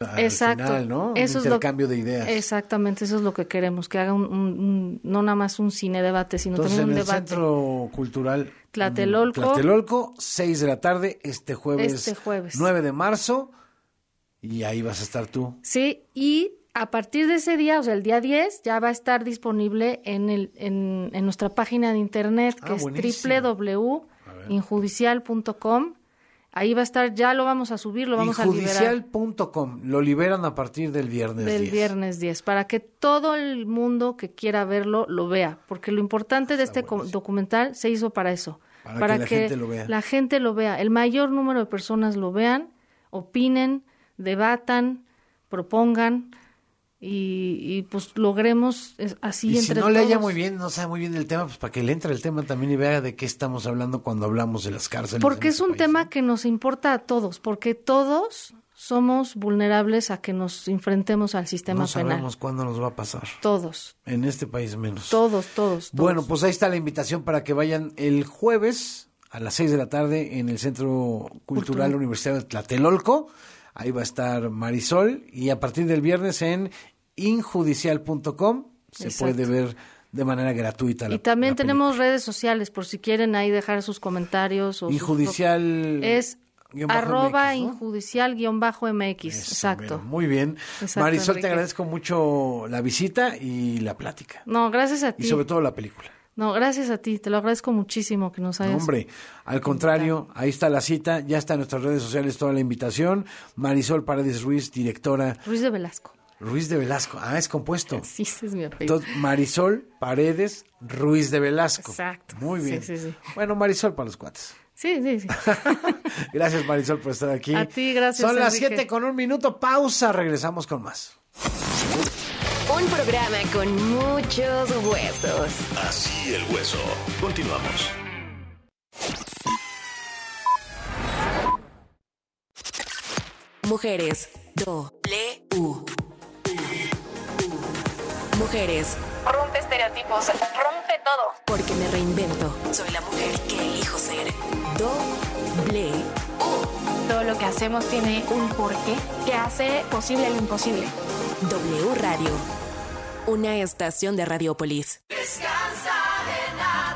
al Exacto. final, ¿no? Un Eso es lo- intercambio de ideas. Exactamente, eso es lo que queremos, que haga un, un- un- no nada más un cine debate, sino Entonces, en también un el debate. Centro Cultural Tlatelolco. mm, Tlatelolco, 6 de la tarde, este jueves, Este jueves. 9 de marzo, y ahí vas a estar tú. Sí, y a partir de ese día, o sea, el día 10, ya va a estar disponible en, el, en, en nuestra página de internet, que Ah, es www.injudicial.com. Ahí va a estar, ya lo vamos a subir, lo vamos a liberar Injudicial.com, lo liberan a partir del viernes del 10. viernes 10, para que todo el mundo que quiera verlo lo vea, porque lo importante de este documental se hizo para eso, Para que la gente lo vea. la gente lo vea, el mayor número de personas lo vean, opinen, debatan, propongan y, y, pues logremos así Y si entre no le haya todos. muy bien, no sabe muy bien del tema, pues para que le entre el tema también y vea de qué estamos hablando cuando hablamos de las cárceles. Porque es este un país, tema ¿no? que nos importa a todos, porque todos somos vulnerables a que nos enfrentemos al sistema No penal. sabemos cuándo nos va a pasar. Todos, En este país menos. todos, todos, todos. Bueno, pues ahí está la invitación para que vayan el jueves a las 6 de la tarde en el Centro Cultural Cultural. Universitario de Tlatelolco. Ahí va a estar Marisol y a partir del viernes en injudicial.com se Exacto. puede ver de manera gratuita. la- y también la tenemos redes sociales por si quieren ahí dejar sus comentarios. O sus Injudicial. Es guion arroba MX, ¿no? injudicial guion bajo MX. Eso, Exacto. mero. Muy bien. Exacto, Marisol, te agradezco mucho la visita y la plática. No, gracias a Y ti. sobre todo la película. No, gracias a ti. Te lo agradezco muchísimo que nos hayas. No, hombre, al contrario, ahí está la cita, ya está en nuestras redes sociales toda la invitación. Marisol Paredes Ruiz, directora Ruiz de Velasco. Ruiz de Velasco. Ah, es compuesto. Sí, ese es mi apellido. Entonces, Marisol Paredes Ruiz de Velasco. Exacto. Muy bien. Sí, sí, sí. Bueno, Marisol para los cuates. Sí, sí, sí. gracias, Marisol, por estar aquí. A ti, gracias, Son las Enrique. 7 con un minuto. Pausa. Regresamos con más. Un programa con muchos huesos. Así el hueso. Continuamos. Mujeres. Doble U. Mujeres. Rompe estereotipos, rompe todo. Porque me reinvento. Soy la mujer que elijo ser. Doble Todo lo que hacemos tiene un porqué que hace posible lo imposible. W Radio. Una estación de Radiopolis.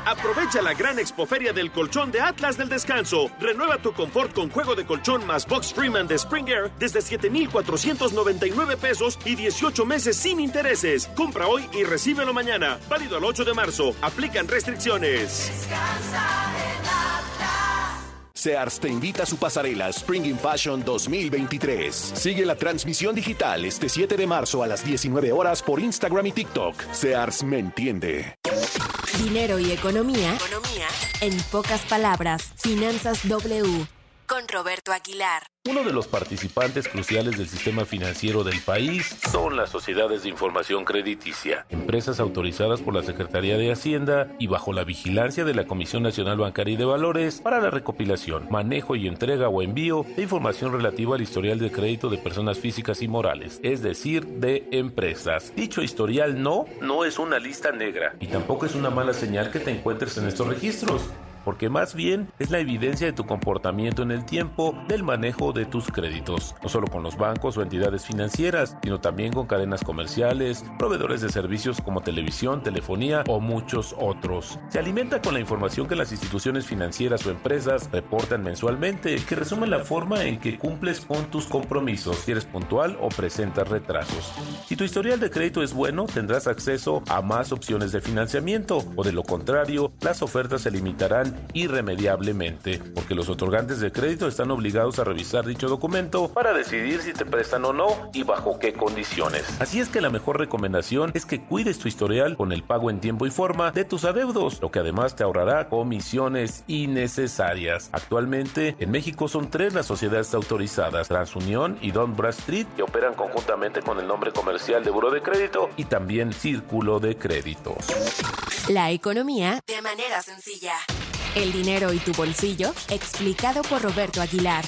Aprovecha la gran expoferia del colchón de Atlas del Descanso. Renueva tu confort con juego de colchón más Box Freeman de Spring Air desde 7,499 pesos y 18 meses sin intereses. Compra hoy y recíbelo mañana. Válido al 8 de marzo. Aplican restricciones. Sears te invita a su pasarela Spring in Fashion 2023. Sigue la transmisión digital este 7 de marzo a las 19 horas por Instagram y TikTok. Sears me entiende. Dinero y economía. Economía. En pocas palabras. Finanzas W. Con Roberto Aguilar. Uno de los participantes cruciales del sistema financiero del país son las sociedades de información crediticia, empresas autorizadas por la Secretaría de Hacienda y bajo la vigilancia de la Comisión Nacional Bancaria y de Valores para la recopilación, manejo y entrega o envío de información relativa al historial de crédito de personas físicas y morales, es decir, de empresas. Dicho historial no, no es una lista negra y tampoco es una mala señal que te encuentres en estos registros porque más bien es la evidencia de tu comportamiento en el tiempo del manejo de tus créditos, no solo con los bancos o entidades financieras, sino también con cadenas comerciales, proveedores de servicios como televisión, telefonía o muchos otros. Se alimenta con la información que las instituciones financieras o empresas reportan mensualmente, que resume la forma en que cumples con tus compromisos, si eres puntual o presentas retrasos. Si tu historial de crédito es bueno, tendrás acceso a más opciones de financiamiento, o de lo contrario, las ofertas se limitarán irremediablemente, porque los otorgantes de crédito están obligados a revisar dicho documento para decidir si te prestan o no y bajo qué condiciones. Así es que la mejor recomendación es que cuides tu historial con el pago en tiempo y forma de tus adeudos, lo que además te ahorrará comisiones innecesarias. Actualmente, en México son tres las sociedades autorizadas, TransUnión y Don Bradstreet, que operan conjuntamente con el nombre comercial de Buro de Crédito y también Círculo de Créditos. La economía de manera sencilla. El dinero y tu bolsillo explicado por Roberto Aguilar.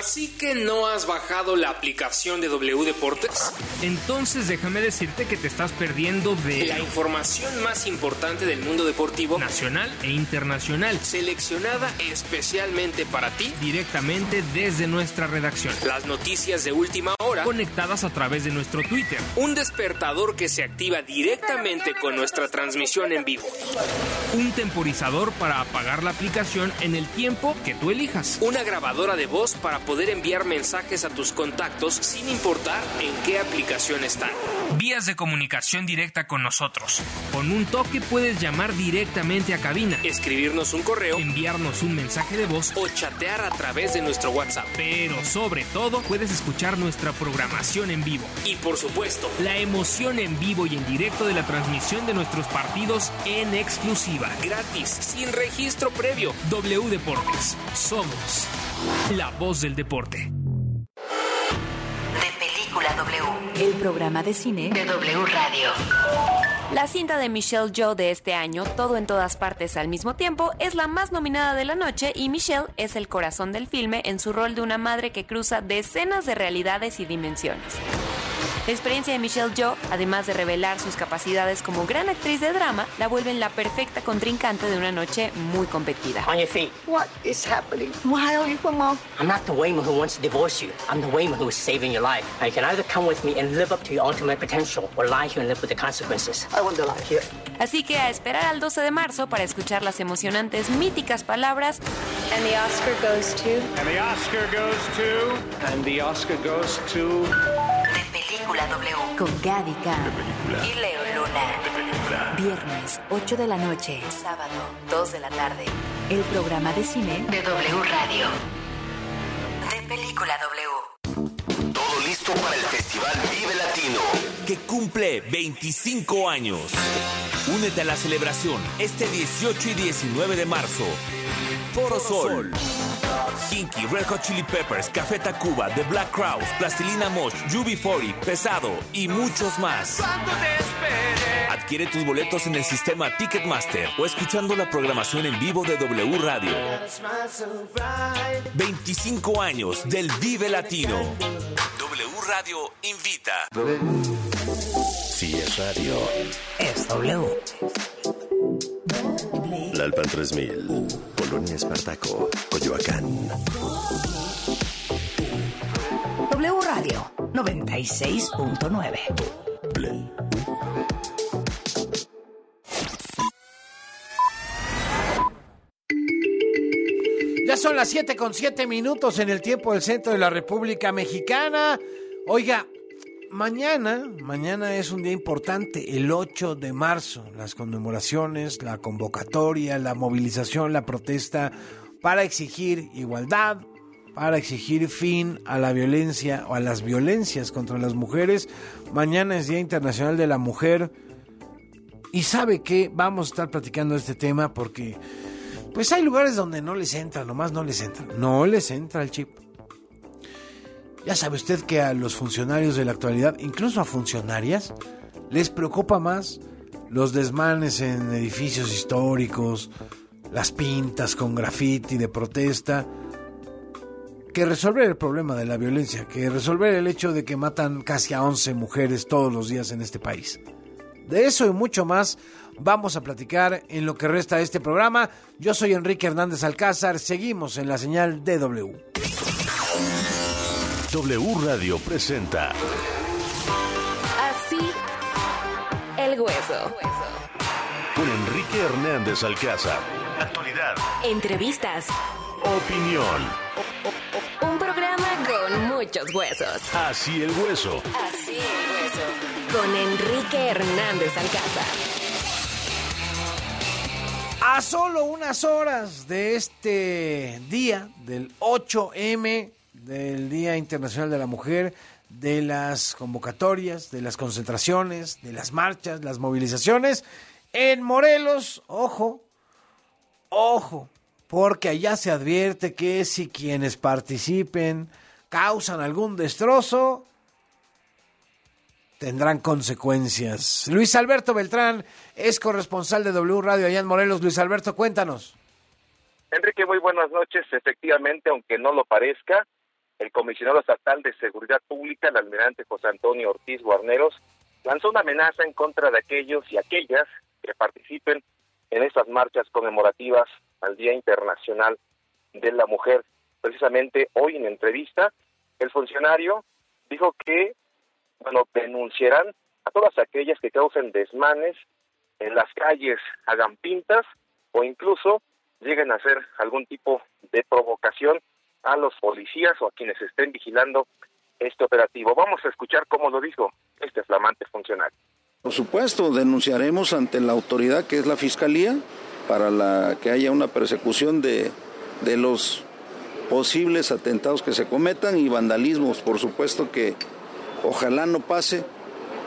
¿Así que no has bajado la aplicación de W Deportes? Entonces déjame decirte que te estás perdiendo de la información más importante del mundo deportivo nacional e internacional, seleccionada especialmente para ti directamente desde nuestra redacción. Las noticias de última hora conectadas a través de nuestro Twitter. Un despertador que se activa directamente con nuestra transmisión en vivo. Un temporizador para apagar la aplicación en el tiempo que tú elijas. Una grabadora de voz para poder enviar mensajes a tus contactos sin importar en qué aplicación están. Vías de comunicación directa con nosotros. Con un toque puedes llamar directamente a cabina, escribirnos un correo, enviarnos un mensaje de voz o chatear a través de nuestro WhatsApp. Pero sobre todo puedes escuchar nuestra programación en vivo. Y por supuesto, la emoción en vivo y en directo de la transmisión de nuestros partidos en exclusiva. Gratis, sin registro previo. W Deportes. Somos la voz del deporte. De Película W, el programa de cine de W Radio. La cinta de Michelle Joe de este año, Todo en todas partes al mismo tiempo, es la más nominada de la noche y Michelle es el corazón del filme en su rol de una madre que cruza decenas de realidades y dimensiones. La experiencia de Michelle Yeoh, además de revelar sus capacidades como gran actriz de drama, la vuelven la perfecta contrincante de una noche muy competida. On your feet. What is happening? Why are you from mom? I'm not the Wayman who wants to divorce you. I'm the Wayman who is saving your life. Now you can either come with me and live up to your ultimate potential or lie here and live with the consequences. I want to lie here. Así que a esperar al 12 de marzo para escuchar las emocionantes, míticas palabras. And the Oscar goes to. And the Oscar goes to. And the Oscar goes to. De Película W. Con Gaby Y Leo Luna. Viernes, 8 de la noche. Sábado, 2 de la tarde. El programa de cine de W Radio. De Película W. Todo listo para el Festival Vive Latino, que cumple 25 años. Únete a la celebración este 18 y 19 de marzo. Foro Sol. Kinky, Red Hot Chili Peppers, Café Tacuba, The Black Crowes, Plastilina Mosh, UB40, Pesado y muchos más. Adquiere tus boletos en el sistema Ticketmaster o escuchando la programación en vivo de W Radio. 25 años del Vive Latino. W Radio invita. Si es radio, es W. La Alpan 3000, Polonia Espartaco, Coyoacán. W Radio 96.9. Ya son las 7 con 7 minutos en el tiempo del centro de la República Mexicana. Oiga, mañana, mañana es un día importante, el 8 de marzo, las conmemoraciones, la convocatoria, la movilización, la protesta para exigir igualdad, para exigir fin a la violencia o a las violencias contra las mujeres. Mañana es Día Internacional de la Mujer. Y sabe que vamos a estar platicando este tema porque pues hay lugares donde no les entra, nomás no les entra. No les entra el chip. Ya sabe usted que a los funcionarios de la actualidad, incluso a funcionarias, les preocupa más los desmanes en edificios históricos, las pintas con grafiti de protesta, que resolver el problema de la violencia, que resolver el hecho de que matan casi a 11 mujeres todos los días en este país. De eso y mucho más vamos a platicar en lo que resta de este programa. Yo soy Enrique Hernández Alcázar, seguimos en la señal DW. W Radio presenta Así el hueso. Con Enrique Hernández Alcázar. Actualidad. Entrevistas. Opinión. Un programa con muchos huesos. Así el hueso. Así el hueso. Con Enrique Hernández Alcázar. A solo unas horas de este día, del 8M, del Día Internacional de la Mujer, de las convocatorias, de las concentraciones, de las marchas, las movilizaciones, en Morelos, ojo, ojo, porque allá se advierte que si quienes participen causan algún destrozo, tendrán consecuencias. Luis Alberto Beltrán es corresponsal de W Radio allá en Morelos. Luis Alberto, cuéntanos. Enrique, muy buenas noches. Efectivamente, aunque no lo parezca, el comisionado estatal de Seguridad Pública, el almirante José Antonio Ortiz Guarneros, lanzó una amenaza en contra de aquellos y aquellas que participen en estas marchas conmemorativas al Día Internacional de la Mujer. Precisamente hoy en entrevista, el funcionario dijo que, bueno, denunciarán a todas aquellas que causen desmanes en las calles, hagan pintas o incluso lleguen a hacer algún tipo de provocación a los policías o a quienes estén vigilando este operativo. Vamos a escuchar cómo lo dijo este flamante funcionario. Por supuesto, denunciaremos ante la autoridad que es la Fiscalía para la, que haya una persecución de, de los posibles atentados que se cometan y vandalismos, por supuesto que ojalá no pase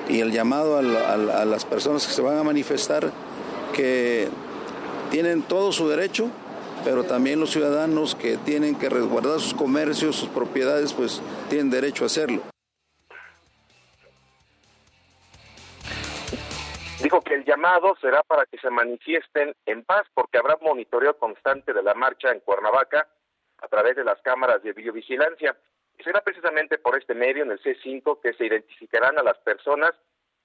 y el llamado a, las personas que se van a manifestar que tienen todo su derecho, pero también los ciudadanos que tienen que resguardar sus comercios, sus propiedades, pues tienen derecho a hacerlo. Dijo que el llamado será para que se manifiesten en paz porque habrá monitoreo constante de la marcha en Cuernavaca a través de las cámaras de videovigilancia. Y será precisamente por este medio, en el C5, que se identificarán a las personas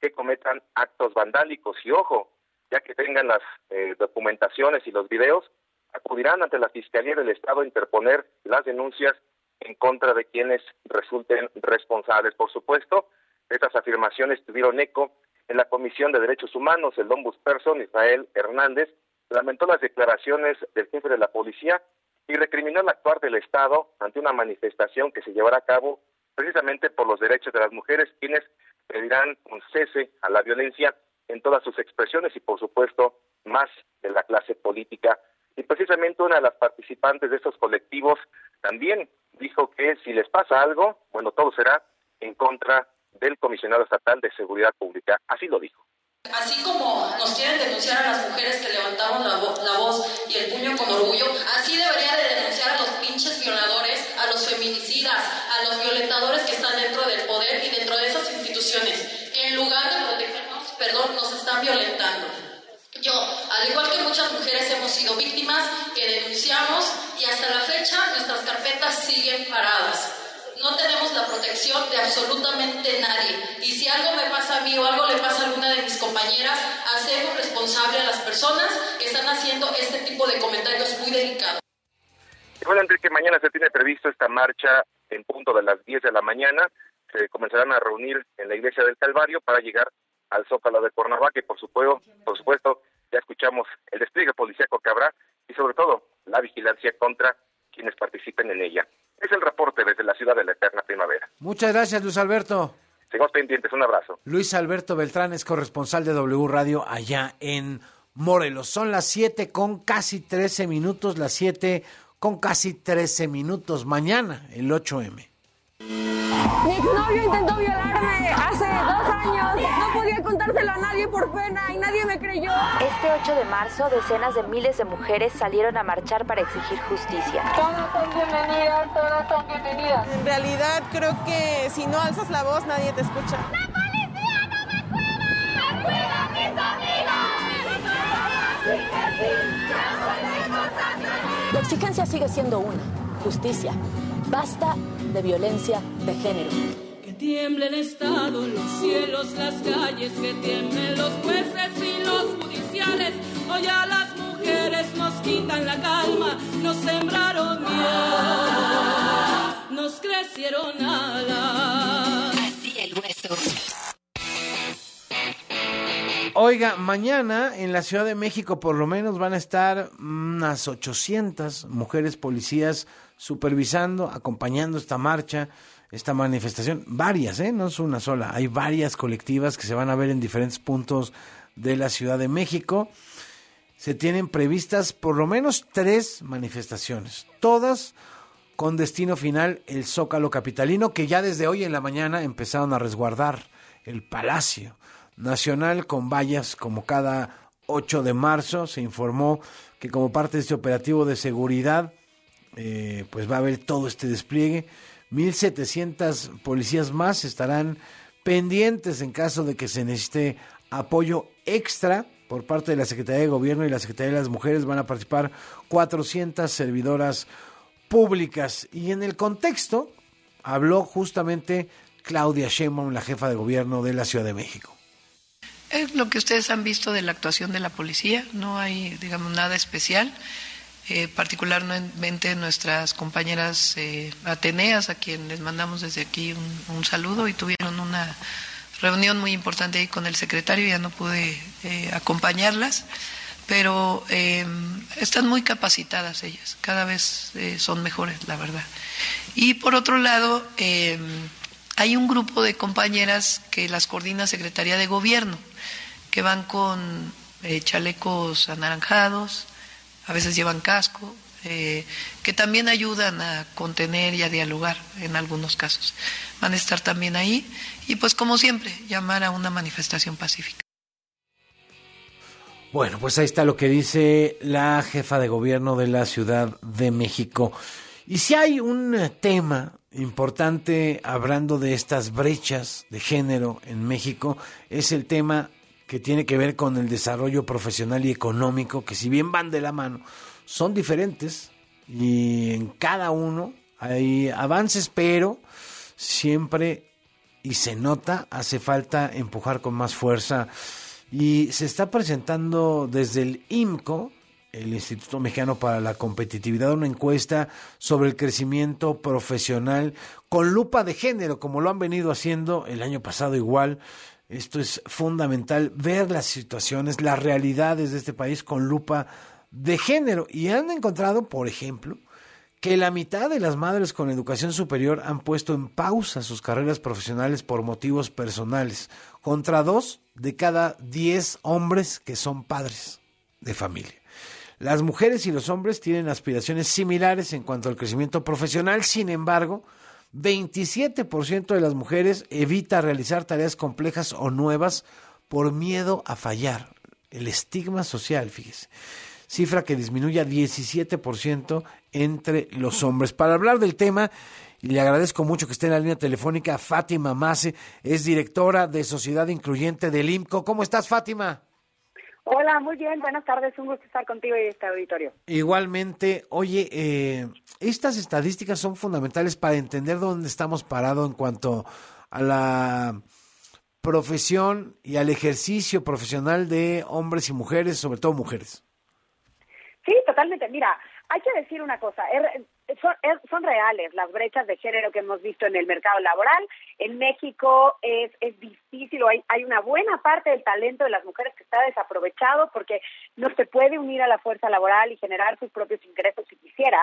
que cometan actos vandálicos. Y ojo, ya que tengan las eh, documentaciones y los videos, acudirán ante la Fiscalía del Estado a interponer las denuncias en contra de quienes resulten responsables. Por supuesto, estas afirmaciones tuvieron eco en la Comisión de Derechos Humanos. El Ombudsperson Israel Hernández lamentó las declaraciones del jefe de la policía y recriminó el actuar del Estado ante una manifestación que se llevará a cabo precisamente por los derechos de las mujeres, quienes pedirán un cese a la violencia en todas sus expresiones y, por supuesto, más de la clase política. Y precisamente una de las participantes de estos colectivos también dijo que si les pasa algo, bueno, todo será en contra del comisionado estatal de seguridad pública. Así lo dijo. Así como nos quieren denunciar a las mujeres que levantamos la, vo la, voz y el puño con orgullo, así debería de denunciar a los pinches violadores, a los feminicidas, a los violentadores que están dentro del poder y dentro de esas instituciones, que en lugar de protegernos, perdón, nos están violentando. Yo, al igual que muchas mujeres, hemos sido víctimas que denunciamos y hasta la fecha nuestras carpetas siguen paradas no tenemos la protección de absolutamente nadie. Y si algo me pasa a mí o algo le pasa a alguna de mis compañeras, hacemos responsable a las personas que están haciendo este tipo de comentarios muy delicados. Bueno, Enrique, mañana se tiene previsto esta marcha en punto de las 10 de la mañana. Se comenzarán a reunir en la iglesia del Calvario para llegar al Zócalo de Cuernavaca y por supuesto, por supuesto, ya escuchamos el despliegue policíaco que habrá y sobre todo la vigilancia contra quienes participen en ella. Es el reporte desde la ciudad de la eterna primavera. Muchas gracias, Luis Alberto. Seguimos pendientes, un abrazo. Luis Alberto Beltrán es corresponsal de W Radio allá en Morelos. Son las 7 con casi 13 minutos, las 7 con casi 13 minutos. Mañana, el 8M. Mi exnovio intentó violarme hace dos años. No contárselo a nadie por pena y nadie me creyó. Este 8 de marzo, decenas de miles de mujeres salieron a marchar para exigir justicia. Todas son bienvenidas, todas son bienvenidas. En realidad, creo que si no alzas la voz, nadie te escucha. ¡La policía no me cuida! ¡Me cuida mis amigas! La exigencia sigue siendo una, justicia. Basta de violencia de género. Tiemble el Estado, los cielos, las calles, que tiemblen los jueces y los judiciales. Hoy a las mujeres nos quitan la calma, nos sembraron miedo, nos crecieron alas. Así el hueso. Oiga, mañana en la Ciudad de México por lo menos van a estar unas 800 mujeres policías supervisando, acompañando esta marcha, esta manifestación. Varias, ¿eh? No es una sola. Hay varias colectivas que se van a ver en diferentes puntos de la Ciudad de México. Se tienen previstas por lo menos tres manifestaciones, todas con destino final el Zócalo Capitalino, que ya desde hoy en la mañana empezaron a resguardar el Palacio Nacional con vallas como cada 8 de marzo. Se informó que como parte de este operativo de seguridad, eh, pues va a haber todo este despliegue. 1.700 policías más estarán pendientes en caso de que se necesite apoyo extra por parte de la Secretaría de Gobierno y la Secretaría de las Mujeres. Van a participar 400 servidoras públicas. Y en el contexto habló justamente Claudia Sheinbaum, la jefa de gobierno de la Ciudad de México. Es lo que ustedes han visto de la actuación de la policía, no hay, digamos, nada especial. Eh, particularmente nuestras compañeras eh, Ateneas, a quien les mandamos desde aquí un, un, saludo y tuvieron una reunión muy importante ahí con el secretario, ya no pude eh, acompañarlas, pero están muy capacitadas ellas, cada vez son mejores, la verdad. Y por otro lado, hay un grupo de compañeras que las coordina Secretaría de Gobierno, que van con chalecos anaranjados, a veces llevan casco, eh, que también ayudan a contener y a dialogar en algunos casos. Van a estar también ahí y pues como siempre, llamar a una manifestación pacífica. Bueno, pues ahí está lo que dice la jefa de gobierno de la Ciudad de México. Y si hay un tema importante hablando de estas brechas de género en México, es el tema que tiene que ver con el desarrollo profesional y económico, que si bien van de la mano, son diferentes y en cada uno hay avances, pero siempre, y se nota, hace falta empujar con más fuerza. Y se está presentando desde el IMCO, el Instituto Mexicano para la Competitividad, una encuesta sobre el crecimiento profesional con lupa de género, como lo han venido haciendo el año pasado igual esto es fundamental, ver las situaciones, las realidades de este país con lupa de género. Y han encontrado, por ejemplo, que la mitad de las madres con educación superior han puesto en pausa sus carreras profesionales por motivos personales, contra dos de cada diez hombres que son padres de familia. Las mujeres y los hombres tienen aspiraciones similares en cuanto al crecimiento profesional, sin embargo, 27% de las mujeres evita realizar tareas complejas o nuevas por miedo a fallar. El estigma social, fíjese. Cifra que disminuye a 17% entre los hombres. Para hablar del tema, y le agradezco mucho que esté en la línea telefónica, Fátima Mase, es directora de Sociedad Incluyente del IMCO. ¿Cómo estás, Fátima? Hola, muy bien, buenas tardes, un gusto estar contigo y este auditorio. Igualmente, oye, eh, estas estadísticas son fundamentales para entender dónde estamos parados en cuanto a la profesión y al ejercicio profesional de hombres y mujeres, sobre todo mujeres. Sí, totalmente. Mira, hay que decir una cosa, son, reales las brechas de género que hemos visto en el mercado laboral. En México es, es difícil, hay, hay una buena parte del talento de las mujeres que está desaprovechado porque no se puede unir a la fuerza laboral y generar sus propios ingresos si quisiera.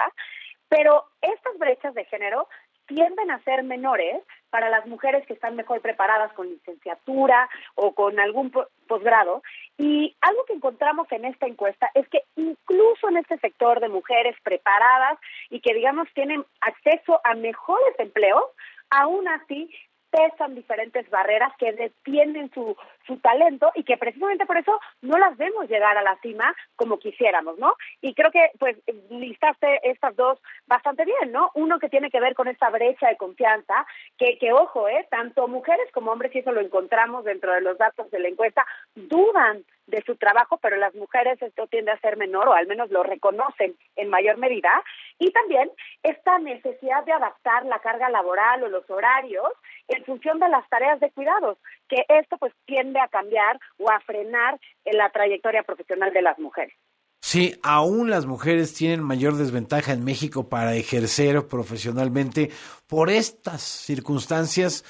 Pero estas brechas de género tienden a ser menores para las mujeres que están mejor preparadas con licenciatura o con algún posgrado. Y algo que encontramos en esta encuesta es que incluso en este sector de mujeres preparadas y que, digamos, tienen acceso a mejores empleos, aún así pesan diferentes barreras que detienen su, su talento y que precisamente por eso no las vemos llegar a la cima como quisiéramos, ¿no? Y creo que pues listaste estas dos bastante bien, ¿no? Uno que tiene que ver con esta brecha de confianza, que, que ojo, ¿eh? Tanto mujeres como hombres, y eso lo encontramos dentro de los datos de la encuesta, dudan de su trabajo, pero las mujeres esto tiende a ser menor o al menos lo reconocen en mayor medida. Y también esta necesidad de adaptar la carga laboral o los horarios en función de las tareas de cuidados, que esto pues tiende a cambiar o a frenar en la trayectoria profesional de las mujeres. Sí, aún las mujeres tienen mayor desventaja en México para ejercer profesionalmente por estas circunstancias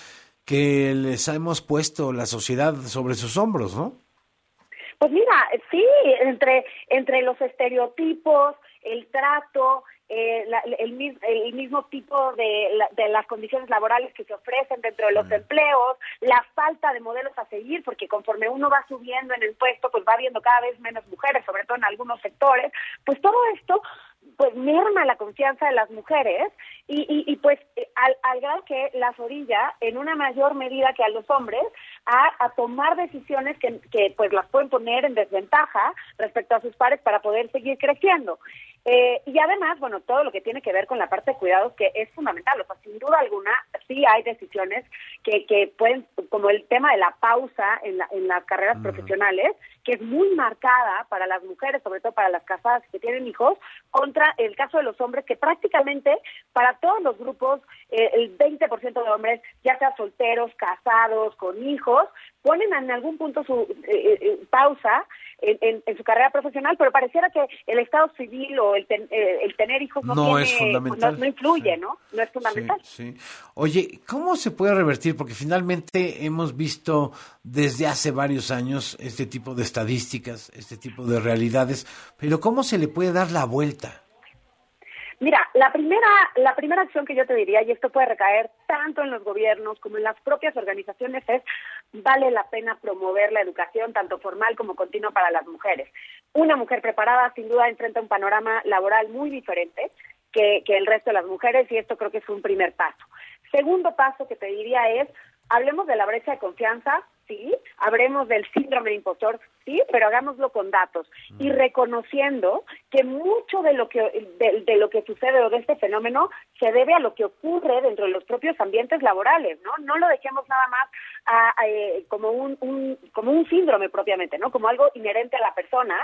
que les hemos puesto la sociedad sobre sus hombros, ¿no? Pues mira, sí, entre, entre los estereotipos, el trato, eh, el, el, mismo tipo de, de, las condiciones laborales que se ofrecen dentro de los empleos, la falta de modelos a seguir, porque conforme uno va subiendo en el puesto, pues va viendo cada vez menos mujeres, sobre todo en algunos sectores, pues todo esto pues merma la confianza de las mujeres y, y, pues eh, al, al, grado que las orilla en una mayor medida que a los hombres a, a tomar decisiones que, que, pues las pueden poner en desventaja respecto a sus pares para poder seguir creciendo. Eh, y además, bueno, todo lo que tiene que ver con la parte de cuidados que es fundamental. O sea, sin duda alguna, sí hay decisiones que, que pueden, como el tema de la pausa en, la- en las carreras profesionales, que es muy marcada para las mujeres, sobre todo para las casadas que tienen hijos, contra el caso de los hombres, que prácticamente para todos los grupos, eh, el 20% de hombres, ya sea solteros, casados, con hijos, ponen en algún punto su eh, eh, pausa en, en- en su carrera profesional, pero pareciera que el estado civil o el, ten- eh, el tener hijos no, No tiene- es fundamental. no- no influye, ¿no? No es fundamental. Sí. Oye, ¿cómo se puede revertir? Porque finalmente hemos visto desde hace varios años este tipo de estadísticas, este tipo de realidades, pero ¿cómo se le puede dar la vuelta? Mira, la primera, la primera acción que yo te diría, y esto puede recaer tanto en los gobiernos como en las propias organizaciones, es vale la pena promover la educación, tanto formal como continua, para las mujeres. Una mujer preparada, sin duda, enfrenta un panorama laboral muy diferente que, que el resto de las mujeres, y esto creo que es un primer paso. Segundo paso que te diría es, hablemos de la brecha de confianza, sí, hablemos del síndrome de impostor, sí, pero hagámoslo con datos y reconociendo que mucho de lo que de, de lo que sucede o de este fenómeno se debe a lo que ocurre dentro de los propios ambientes laborales, ¿no? No lo dejemos nada más a- a, eh, como un, un como un síndrome propiamente, ¿no? Como algo inherente a la persona,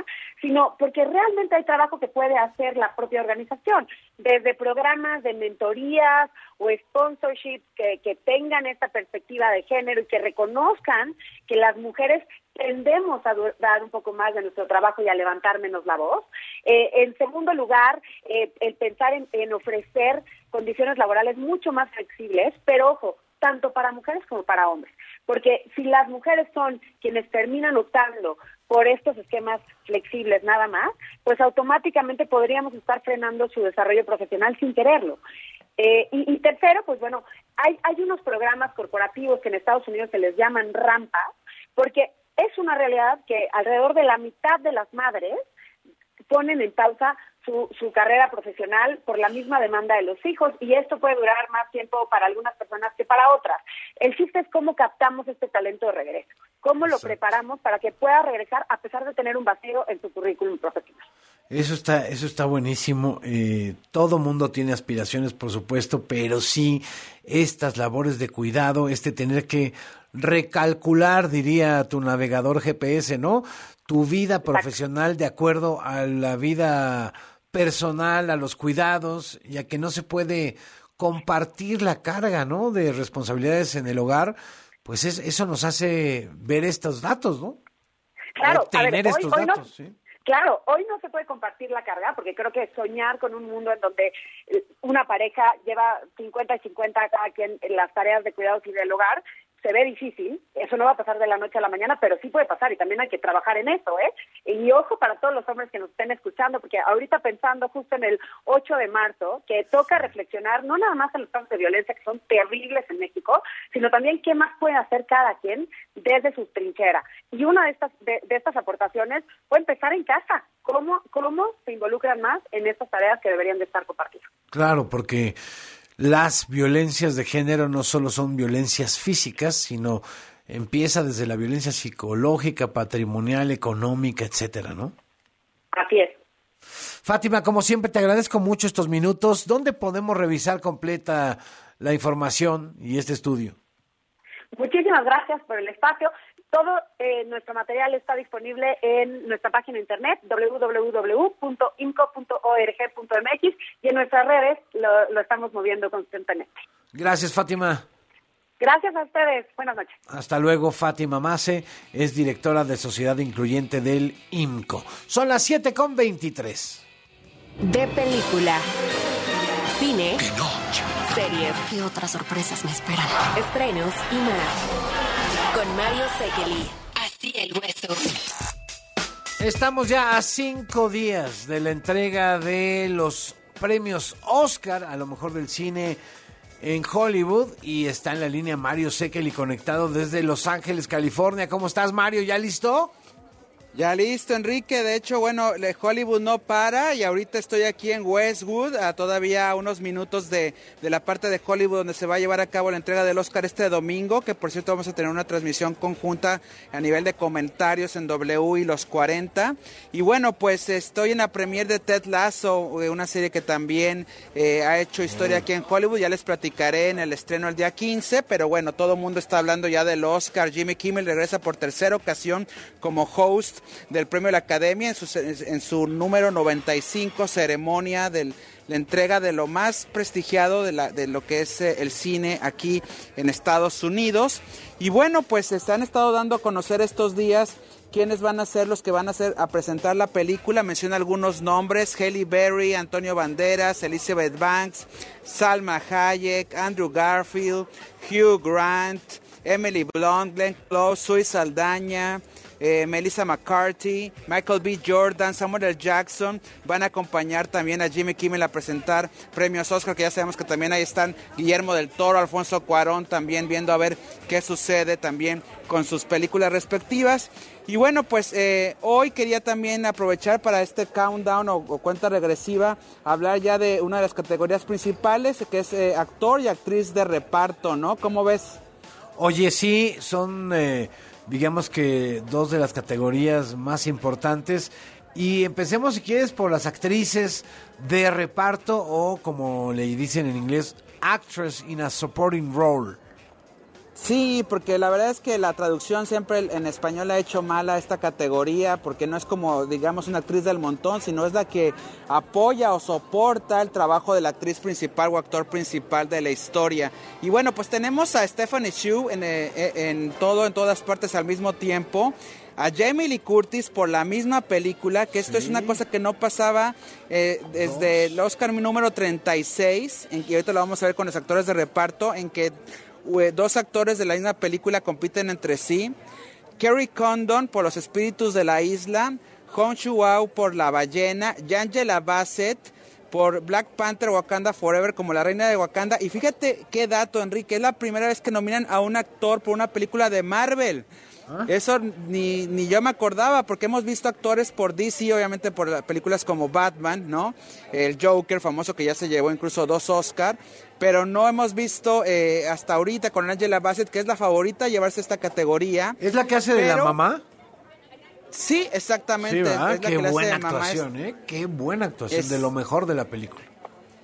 sino porque realmente hay trabajo que puede hacer la propia organización, desde programas de mentorías o sponsorships que, que tengan esta perspectiva de género y que reconozcan que las mujeres tendemos a dar un poco más de nuestro trabajo y a levantar menos la voz. Eh, en segundo lugar, eh, el pensar en, en ofrecer condiciones laborales mucho más flexibles, pero ojo, tanto para mujeres como para hombres. Porque si las mujeres son quienes terminan optando por estos esquemas flexibles nada más, pues automáticamente podríamos estar frenando su desarrollo profesional sin quererlo. Eh, y, y tercero, pues bueno, hay, hay unos programas corporativos que en Estados Unidos se les llaman rampas, porque es una realidad que alrededor de la mitad de las madres ponen en pausa su, su carrera profesional por la misma demanda de los hijos y esto puede durar más tiempo para algunas personas que para otras. El chiste es cómo captamos este talento de regreso, cómo lo preparamos para que pueda regresar a pesar de tener un vacío en su currículum profesional. Eso está, eso está buenísimo. Eh, todo mundo tiene aspiraciones, por supuesto, pero sí estas labores de cuidado, este tener que recalcular, diría tu navegador GPS, ¿no? Tu vida profesional de acuerdo a la vida personal, a los cuidados, y a que no se puede compartir la carga, ¿no? De responsabilidades en el hogar, pues es- eso nos hace ver estos datos, ¿no? Claro, ver, hoy- estos hoy no- datos, ¿sí? Claro, hoy no se puede compartir la carga porque creo que soñar con un mundo en donde eh, una pareja lleva 50 y 50 cada quien en las tareas de cuidados y del hogar se ve difícil. Eso no va a pasar de la noche a la mañana, pero sí puede pasar y también hay que trabajar en eso, ¿eh? Y ojo para todos los hombres que nos estén escuchando, porque ahorita pensando justo en el 8 de marzo, que toca reflexionar no nada más en los casos de violencia que son terribles en México, sino también qué más puede hacer cada quien desde su trinchera. Y una de estas de, de estas aportaciones puede empezar en casa. ¿Cómo, ¿Cómo se involucran más en estas tareas que deberían de estar compartidas? Claro, porque las violencias de género no solo son violencias físicas, sino empieza desde la violencia psicológica, patrimonial, económica, etcétera, ¿no? Así es. Fátima, como siempre, te agradezco mucho estos minutos. ¿Dónde podemos revisar completa la información y este estudio? Muchísimas gracias por el espacio. Todo eh, nuestro material está disponible en nuestra página de internet www.imco.org.mx y en nuestras redes lo, lo estamos moviendo constantemente. Gracias, Fátima. Gracias a ustedes. Buenas noches. Hasta luego, Fátima Mase es directora de Sociedad Incluyente del IMCO. Son las 7 con 23. De película. Cine. Series. ¿Qué otras sorpresas me esperan? Estrenos y más. Mario Sekeli. Así el hueso. Estamos ya a cinco días de la entrega de los premios Oscar, a lo mejor del cine en Hollywood, y está en la línea Mario Sekeli conectado desde Los Ángeles, California. ¿Cómo estás, Mario? ¿Ya listo? Ya listo, Enrique. De hecho, bueno, Hollywood no para y ahorita estoy aquí en Westwood, a todavía unos minutos de, de, la parte de Hollywood donde se va a llevar a cabo la entrega del Oscar este domingo, que por cierto vamos a tener una transmisión conjunta a nivel de comentarios en W y los 40. Y bueno, pues estoy en la premiere de Ted Lasso, eh, una serie que también eh, ha hecho historia aquí en Hollywood. Ya les platicaré en el estreno el día 15, pero bueno, todo el mundo está hablando ya del Oscar. Jimmy Kimmel regresa por tercera ocasión como host del Premio de la Academia en su, número 95 ceremonia de la entrega de lo más prestigiado de, la, de lo que es eh, el cine aquí en Estados Unidos. Y bueno, pues se han estado dando a conocer estos días quiénes van a ser los que van a a presentar la película. Menciona algunos nombres: Halle Berry, Antonio Banderas, Elizabeth Banks, Salma Hayek, Andrew Garfield, Hugh Grant, Emily Blunt, Glenn Close, Sui Saldaña. Eh, Melissa McCarthy, Michael B. Jordan, Samuel L. Jackson van a acompañar también a Jimmy Kimmel a presentar premios Oscar, que ya sabemos que también ahí están Guillermo del Toro, Alfonso Cuarón, también viendo a ver qué sucede también con sus películas respectivas. Y bueno, pues eh, hoy quería también aprovechar para este countdown o, cuenta regresiva, hablar ya de una de las categorías principales, que es eh, actor y actriz de reparto, ¿no? ¿Cómo ves? Oye, sí, son... digamos que dos de las categorías más importantes. Y empecemos, si quieres, por las actrices de reparto o, como le dicen en inglés, actress in a supporting role. Sí, porque la verdad es que la traducción siempre en español ha hecho mal a esta categoría, porque no es como, digamos, una actriz del montón, sino es la que apoya o soporta el trabajo de la actriz principal o actor principal de la historia. Y bueno, pues tenemos a Stephanie Shu en, en todo, en todas partes al mismo tiempo a Jamie Lee Curtis por la misma película, que esto es una cosa que no pasaba eh, desde el Oscar número 36, en que ahorita lo vamos a ver con los actores de reparto, en que dos actores de la misma película compiten entre sí. Kerry Condon por Los Espíritus de la Isla, Hong Shuao por La Ballena, Angela Bassett por Black Panther Wakanda Forever como la reina de Wakanda. Y fíjate qué dato, Enrique, es la primera vez que nominan a un actor por una película de Marvel. Eso ni, ni yo me acordaba, porque hemos visto actores por DC, obviamente por películas como Batman, ¿no? El Joker, famoso que ya se llevó incluso dos Oscar, pero no hemos visto eh, hasta ahorita con Angela Bassett, que es la favorita a llevarse esta categoría. ¿Es la que hace de la mamá? Sí, exactamente. Sí, es la Qué que buena hace de mamá. actuación, ¿eh? Qué buena actuación, Es- de lo mejor de la película.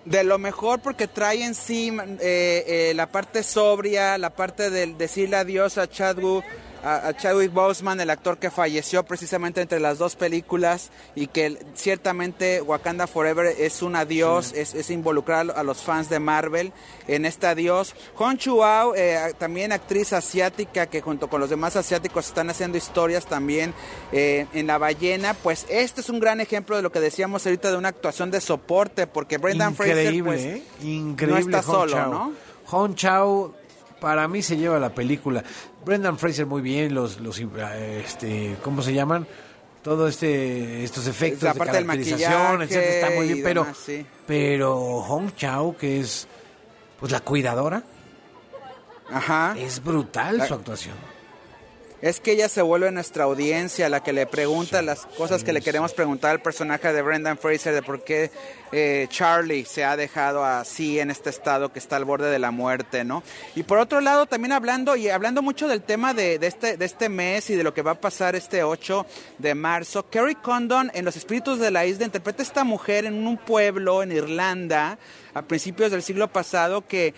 de lo mejor porque trae en sí eh, eh, la parte sobria, la parte del decirle adiós a Chadwick, a, Chadwick Boseman, el actor que falleció precisamente entre las dos películas y que ciertamente Wakanda Forever es un adiós, es, es involucrar a los fans de Marvel en este adiós. Hong Chuao, eh, también actriz asiática que junto con los demás asiáticos están haciendo historias también eh, en La Ballena, pues este es un gran ejemplo de lo que decíamos ahorita de una actuación de soporte, porque Brendan Fraser Increíble, pues, ¿eh? Increíble. no está solo, Chau. ¿no? Hong Chao, para mí se lleva la película. Brendan Fraser muy bien, los, los eh, este, ¿cómo se llaman? Todo este, estos efectos La de parte del caracterización, maquillaje etcétera, está muy bien, pero, demás, sí. pero Hong Chao, que es, pues la cuidadora, Ajá. es brutal La- su actuación. Es que ella se vuelve nuestra audiencia, la que le pregunta las cosas que le queremos preguntar al personaje de Brendan Fraser, de por qué eh, Charlie se ha dejado así en este estado que está al borde de la muerte, ¿no? Y por otro lado, también hablando, y hablando mucho del tema de, de este, de este mes y de lo que va a pasar este 8 de marzo, Kerry Condon en Los Espíritus de la Isla interpreta a esta mujer en un pueblo en Irlanda a principios del siglo pasado que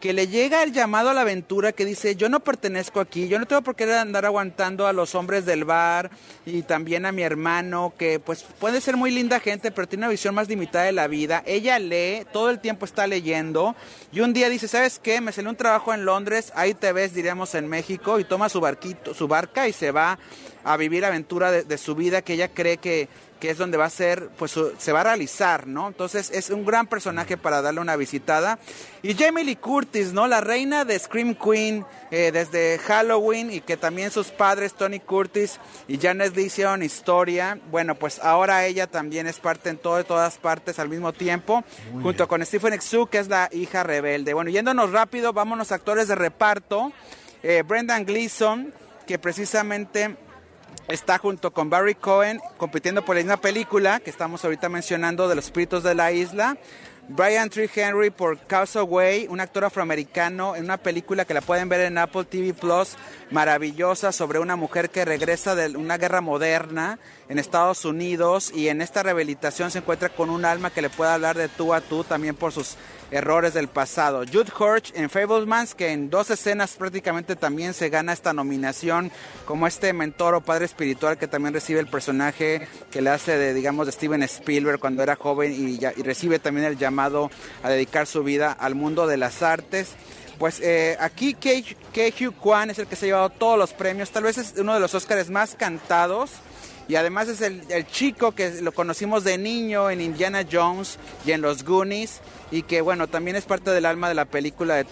que le llega el llamado a la aventura que dice, yo no pertenezco aquí, yo no tengo por qué andar aguantando a los hombres del bar y también a mi hermano, que pues puede ser muy linda gente, pero tiene una visión más limitada de la vida. Ella lee, todo el tiempo está leyendo y un día dice, ¿sabes qué? Me salió un trabajo en Londres, ahí te ves, diríamos, en México, y toma su barquito, su barca y se va a vivir aventura de, de su vida que ella cree que, que es donde va a ser, pues su- se va a realizar, ¿no? Entonces es un gran personaje para darle una visitada. Y Jamie Lee Curtis, ¿no? La reina de Scream Queen eh, desde Halloween y que también sus padres, Tony Curtis y Janet Lee hicieron historia. Bueno, pues ahora ella también es parte en todo, de todas partes al mismo tiempo, junto con Stephen Xu, que es la hija rebelde. Bueno, yéndonos rápido, vámonos a actores de reparto. Eh, Brendan Gleeson, que precisamente está junto con Barry Cohen compitiendo por la misma película que estamos ahorita mencionando de los espíritus de la isla. Brian Tree Henry por Way, un actor afroamericano en una película que la pueden ver en Apple TV Plus, maravillosa sobre una mujer que regresa de una guerra moderna en Estados Unidos y en esta rehabilitación se encuentra con un alma que le puede hablar de tú a tú también por sus errores del pasado. Jude Hirsch en Fablemans, que en dos escenas prácticamente también se gana esta nominación como este mentor o padre espiritual que también recibe el personaje que le hace de, digamos, de Steven Spielberg cuando era joven y, y recibe también el llamado a dedicar su vida al mundo de las artes. Pues eh, aquí Hugh Kwan es el que se ha llevado todos los premios, tal vez es uno de los Oscars más cantados. Y además es el, chico que lo conocimos de niño en Indiana Jones y en los Goonies. Y que bueno, también es parte del alma de la película de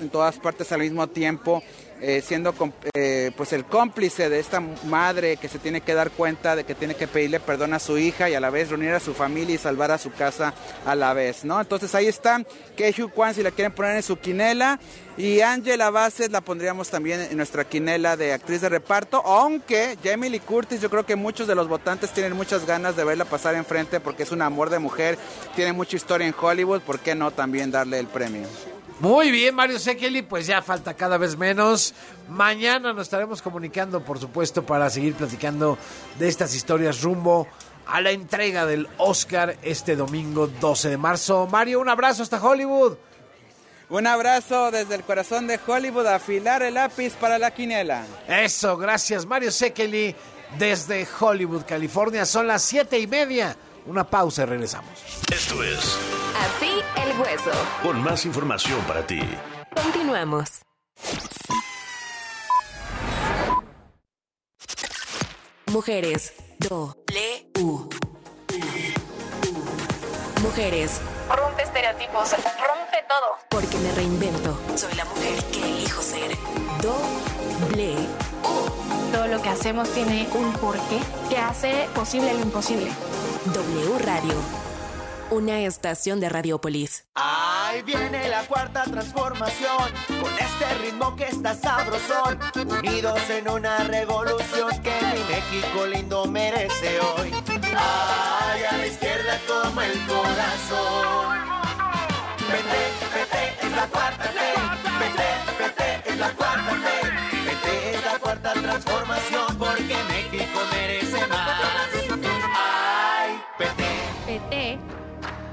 en todas partes al mismo tiempo eh, siendo eh, pues el cómplice de esta madre que se tiene que dar cuenta de que tiene que pedirle perdón a su hija y a la vez reunir a su familia y salvar a su casa a la vez, ¿no? Entonces ahí está Keju Kwan si la quieren poner en su quinela y Angela Bassett la pondríamos también en nuestra quinela de actriz de reparto, aunque Jamie Lee Curtis yo creo que muchos de los votantes tienen muchas ganas de verla pasar enfrente porque es un amor de mujer, tiene mucha historia en Hollywood, ¿por qué no también darle el premio? Muy bien, Mario Sekeli, pues ya falta cada vez menos. Mañana nos estaremos comunicando, por supuesto, para seguir platicando de estas historias rumbo a la entrega del Oscar este domingo 12 de marzo. Mario, un abrazo hasta Hollywood. Un abrazo desde el corazón de Hollywood, afilar el lápiz para la quinela. Eso, gracias Mario Sekeli desde Hollywood, California. Son las siete y media. Una pausa y regresamos. Esto es. Así el hueso. Con más información para ti. Continuamos. Mujeres. U. Mujeres. Rompe estereotipos. Rompe todo. Porque me reinvento. Soy la mujer que elijo ser. Doble. Todo lo que hacemos tiene un porqué que hace posible lo imposible. W Radio. Una estación de Radiopolis. Ahí viene la cuarta transformación, con este ritmo que está sabrosón, unidos en una revolución que mi México lindo merece hoy. Ay, a la izquierda como el corazón. Vete, vete, es la cuarta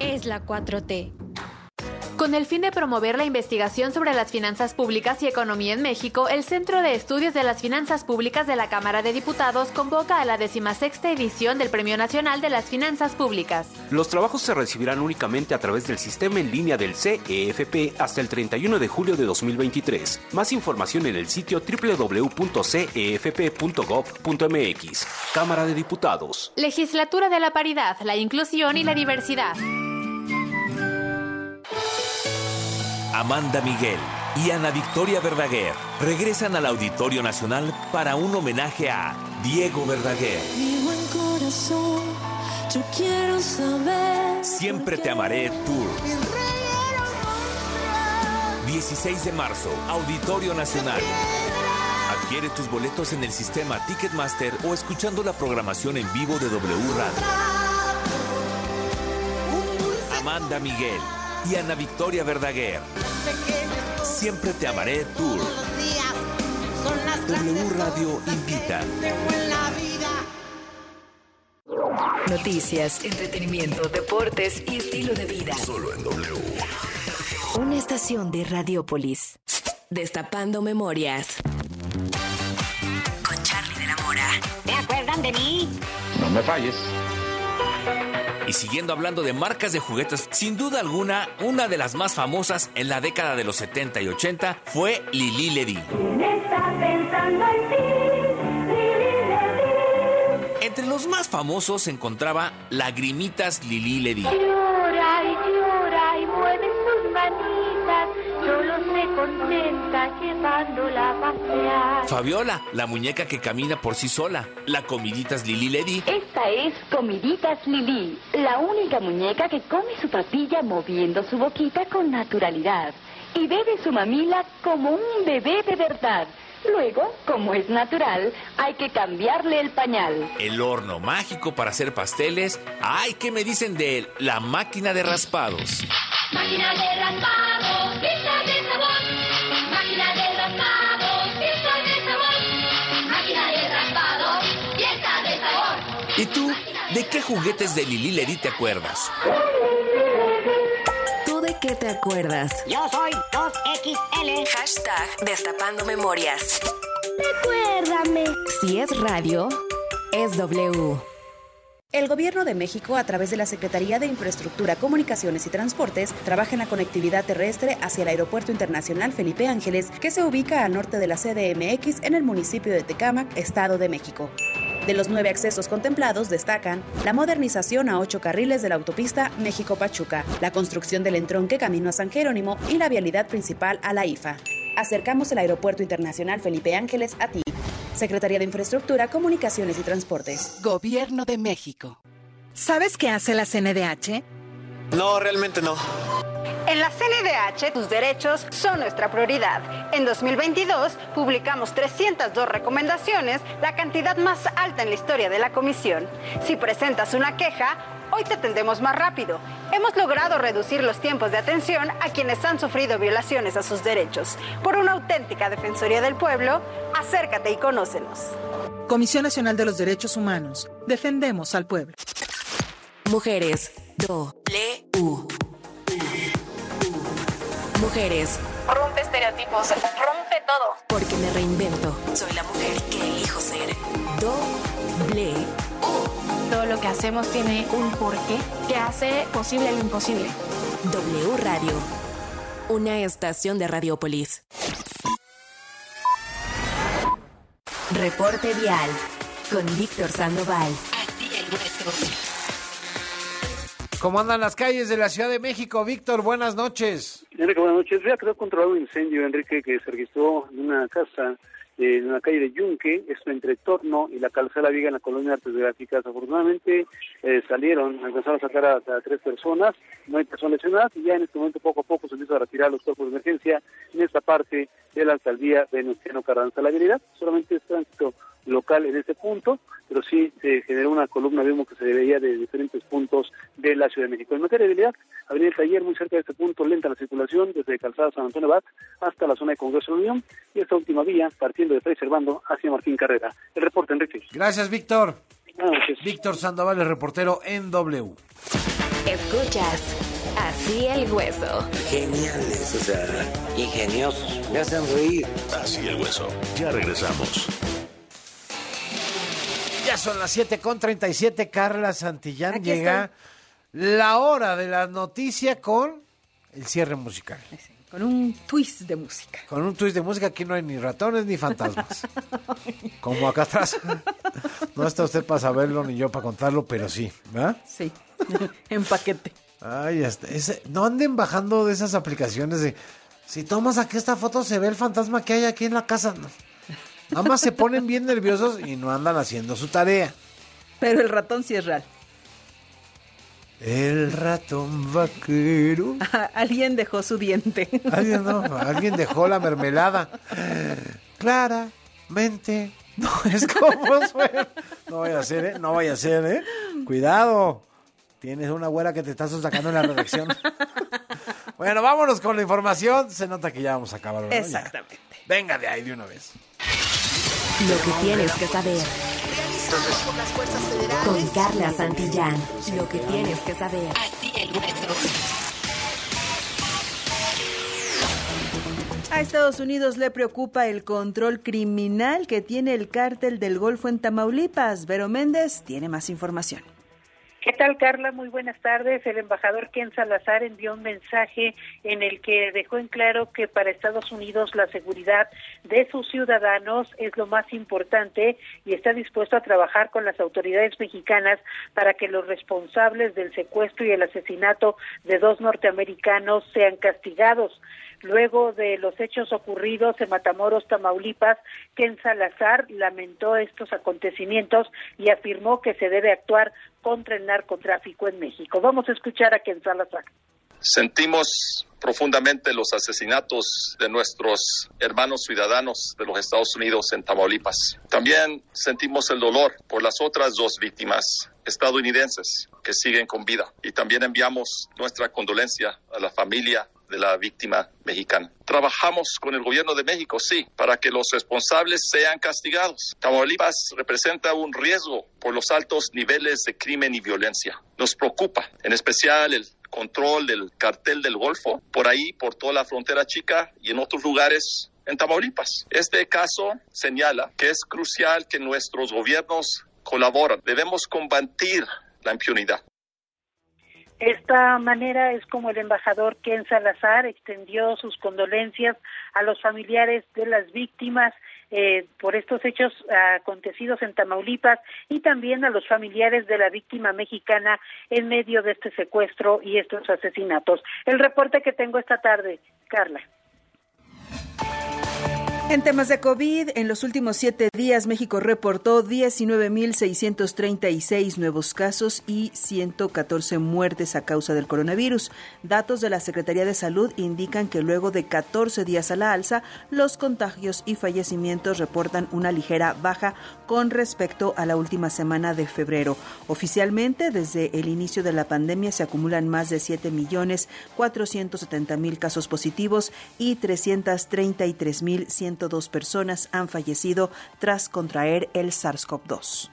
es la 4T. Con el fin de promover la investigación sobre las finanzas públicas y economía en México, el Centro de Estudios de las Finanzas Públicas de la Cámara de Diputados convoca a la decimasexta edición del Premio Nacional de las Finanzas Públicas. Los trabajos se recibirán únicamente a través del sistema en línea del CEFP hasta el 31 de julio de 2023. Más información en el sitio www.cefp.gov.mx. Cámara de Diputados. Legislatura de la Paridad, la Inclusión y la Diversidad. Amanda Miguel y Ana Victoria Verdaguer regresan al Auditorio Nacional para un homenaje a Diego Verdaguer. Mi buen corazón, yo quiero saber. Siempre te amaré Tour. 16 de marzo, Auditorio Nacional. Adquiere tus boletos en el sistema Ticketmaster o escuchando la programación en vivo de W Radio. Amanda Miguel y Ana Victoria Verdaguer. Siempre te amaré Tour. W Radio invita. Noticias, entretenimiento, deportes y estilo de vida. Solo en W. Una estación de Radiopolis. Destapando memorias. Con Charlie de la Mora. ¿Te acuerdan de mí? No me falles. Y siguiendo hablando de marcas de juguetes, sin duda alguna, una de las más famosas en la década de los 70 y 80 fue Lili Ledy. Entre los más famosos se encontraba Lagrimitas Lili Ledy. Contenta llevándola a pasear. Fabiola, la muñeca que camina por sí sola. La comiditas Lili Ledy. Esta es Comiditas Lili, la única muñeca que come su papilla moviendo su boquita con naturalidad y bebe su mamila como un bebé de verdad. Luego, como es natural, hay que cambiarle el pañal. El horno mágico para hacer pasteles. Ay, ¿qué me dicen de la máquina de raspados? Máquina de raspados, ¿Y tú? ¿De qué juguetes de Lili Ledi te acuerdas? ¿Tú de qué te acuerdas? Yo soy 2XL. Hashtag Destapando Memorias. Recuérdame. Si es radio, es W. El Gobierno de México, a través de la Secretaría de Infraestructura, Comunicaciones y Transportes, trabaja en la conectividad terrestre hacia el Aeropuerto Internacional Felipe Ángeles, que se ubica al norte de la CDMX en el municipio de Tecámac, Estado de México. De los nueve accesos contemplados destacan la modernización a ocho carriles de la autopista México-Pachuca, la construcción del entronque camino a San Jerónimo y la vialidad principal a la IFA. Acercamos el Aeropuerto Internacional Felipe Ángeles a ti. Secretaría de Infraestructura, Comunicaciones y Transportes. Gobierno de México. ¿Sabes qué hace la CNDH? No, realmente no. En la CNDH, tus derechos son nuestra prioridad. En 2022, publicamos 302 recomendaciones, la cantidad más alta en la historia de la Comisión. Si presentas una queja, hoy te atendemos más rápido. Hemos logrado reducir los tiempos de atención a quienes han sufrido violaciones a sus derechos. Por una auténtica Defensoría del Pueblo, acércate y conócenos. Comisión Nacional de los Derechos Humanos. Defendemos al pueblo. Mujeres. U. Mujeres. Rompe estereotipos, rompe todo. Porque me reinvento. Soy la mujer que elijo ser. Doble. Todo lo que hacemos tiene un porqué que hace posible lo imposible. W Radio. Una estación de Radiopolis. Reporte Vial. Con Víctor Sandoval. Así el hueso. ¿Cómo andan las calles de la Ciudad de México? Víctor, buenas noches. Enrique, buenas noches. Ya quedó controlado un incendio, Enrique, que se registró en una casa eh, en la calle de Yunque, esto entre Torno y la calzada Viga en la colonia Artes Gráficas. Afortunadamente eh, salieron, alcanzaron a sacar a, a, tres personas, no hay personas lesionadas y ya en este momento poco a poco se empieza a retirar los cuerpos de emergencia en esta parte de la alcaldía de Venustiano Carranza. La habilidad solamente es tránsito local en este punto, pero sí se generó una columna de humo que se veía de diferentes puntos de la Ciudad de México. En materia de habilidad, Avenida El Taller, muy cerca de este punto, lenta la circulación desde Calzada San Antonio Bat hasta la zona de Congreso de la Unión y esta última vía partiendo de Fray Servando hacia Martín Carrera. El reporte, Enrique. Gracias, Víctor. Víctor Sandoval, el reportero en W. Escuchas Así el hueso. Geniales, o sea, ingeniosos. Me hacen reír. Así el hueso. Ya regresamos. Ya son las 7 con 37. Carla Santillán Aquí llega estoy. la hora de la noticia con el cierre musical. Sí, con un twist de música. Con un twist de música. Aquí no hay ni ratones ni fantasmas. Como acá atrás. No está usted para saberlo ni yo para contarlo, pero sí. ¿verdad? Sí. en paquete. Ay, este, ese, no anden bajando de esas aplicaciones de si tomas aquí esta foto se ve el fantasma que hay aquí en la casa. No. Más se ponen bien nerviosos y no andan haciendo su tarea. Pero el ratón sí es real. El ratón vaquero. alguien dejó su diente. Alguien, no, alguien dejó la mermelada. Claramente. No es como suena. No vaya a ser, ¿eh? No vaya a ser, ¿eh? Cuidado. Tienes una güera que te está sacando en la redacción. bueno, vámonos con la información. Se nota que ya vamos a acabar. Exactamente. Ya. Venga de ahí de una vez. Lo que tienes que saber. Con Carla Santillán. Lo que tienes que saber. Así el hueso. A Estados Unidos le preocupa el control criminal que tiene el cártel del Golfo en Tamaulipas. Vero Méndez tiene más información. ¿Qué tal, Carla? Muy buenas tardes. El embajador Ken Salazar envió un mensaje en el que dejó en claro que para Estados Unidos la seguridad de sus ciudadanos es lo más importante y está dispuesto a trabajar con las autoridades mexicanas para que los responsables del secuestro y el asesinato de dos norteamericanos sean castigados luego de los hechos ocurridos en Matamoros, Tamaulipas, Ken Salazar lamentó estos acontecimientos y afirmó que se debe actuar contra el narcotráfico en México. Vamos a escuchar a Ken Salazar. Sentimos profundamente los asesinatos de nuestros hermanos ciudadanos de los Estados Unidos en Tamaulipas. También sentimos el dolor por las otras dos víctimas estadounidenses que siguen con vida y también enviamos nuestra condolencia a la familia de la víctima mexicana. Trabajamos con el gobierno de México, sí, para que los responsables sean castigados. Tamaulipas representa un riesgo por los altos niveles de crimen y violencia. Nos preocupa, en especial el control del cartel del Golfo, por ahí, por toda la frontera chica y en otros lugares en Tamaulipas. Este caso señala que es crucial que nuestros gobiernos colaboren. Debemos combatir la impunidad. Esta manera es como el embajador Ken Salazar extendió sus condolencias a los familiares de las víctimas eh, por estos hechos acontecidos en Tamaulipas y también a los familiares de la víctima mexicana en medio de este secuestro y estos asesinatos. El reporte que tengo esta tarde, Carla. En temas de COVID, en los últimos siete días México reportó 19.636 nuevos casos y 114 muertes a causa del coronavirus. Datos de la Secretaría de Salud indican que luego de 14 días a la alza, los contagios y fallecimientos reportan una ligera baja con respecto a la última semana de febrero. Oficialmente, desde el inicio de la pandemia se acumulan más de 7.470.000 casos positivos y 333.100 dos personas han fallecido tras contraer el SARS-CoV-2.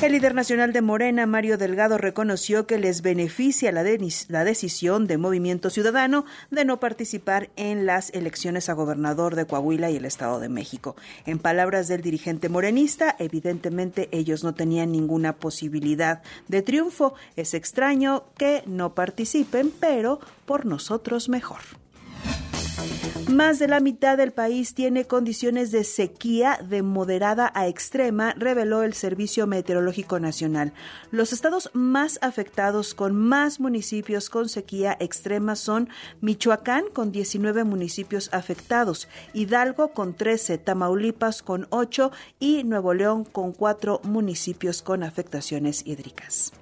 El líder nacional de Morena, Mario Delgado, reconoció que les beneficia la, la, decisión de Movimiento Ciudadano de no participar en las elecciones a gobernador de Coahuila y el Estado de México. En palabras del dirigente morenista, evidentemente ellos no tenían ninguna posibilidad de triunfo. Es extraño que no participen, pero por nosotros mejor. Más de la mitad del país tiene condiciones de sequía de moderada a extrema, reveló el Servicio Meteorológico Nacional. Los estados más afectados con más municipios con sequía extrema son Michoacán con 19 municipios afectados, Hidalgo con 13, Tamaulipas con 8 y Nuevo León con 4 municipios con afectaciones hídricas.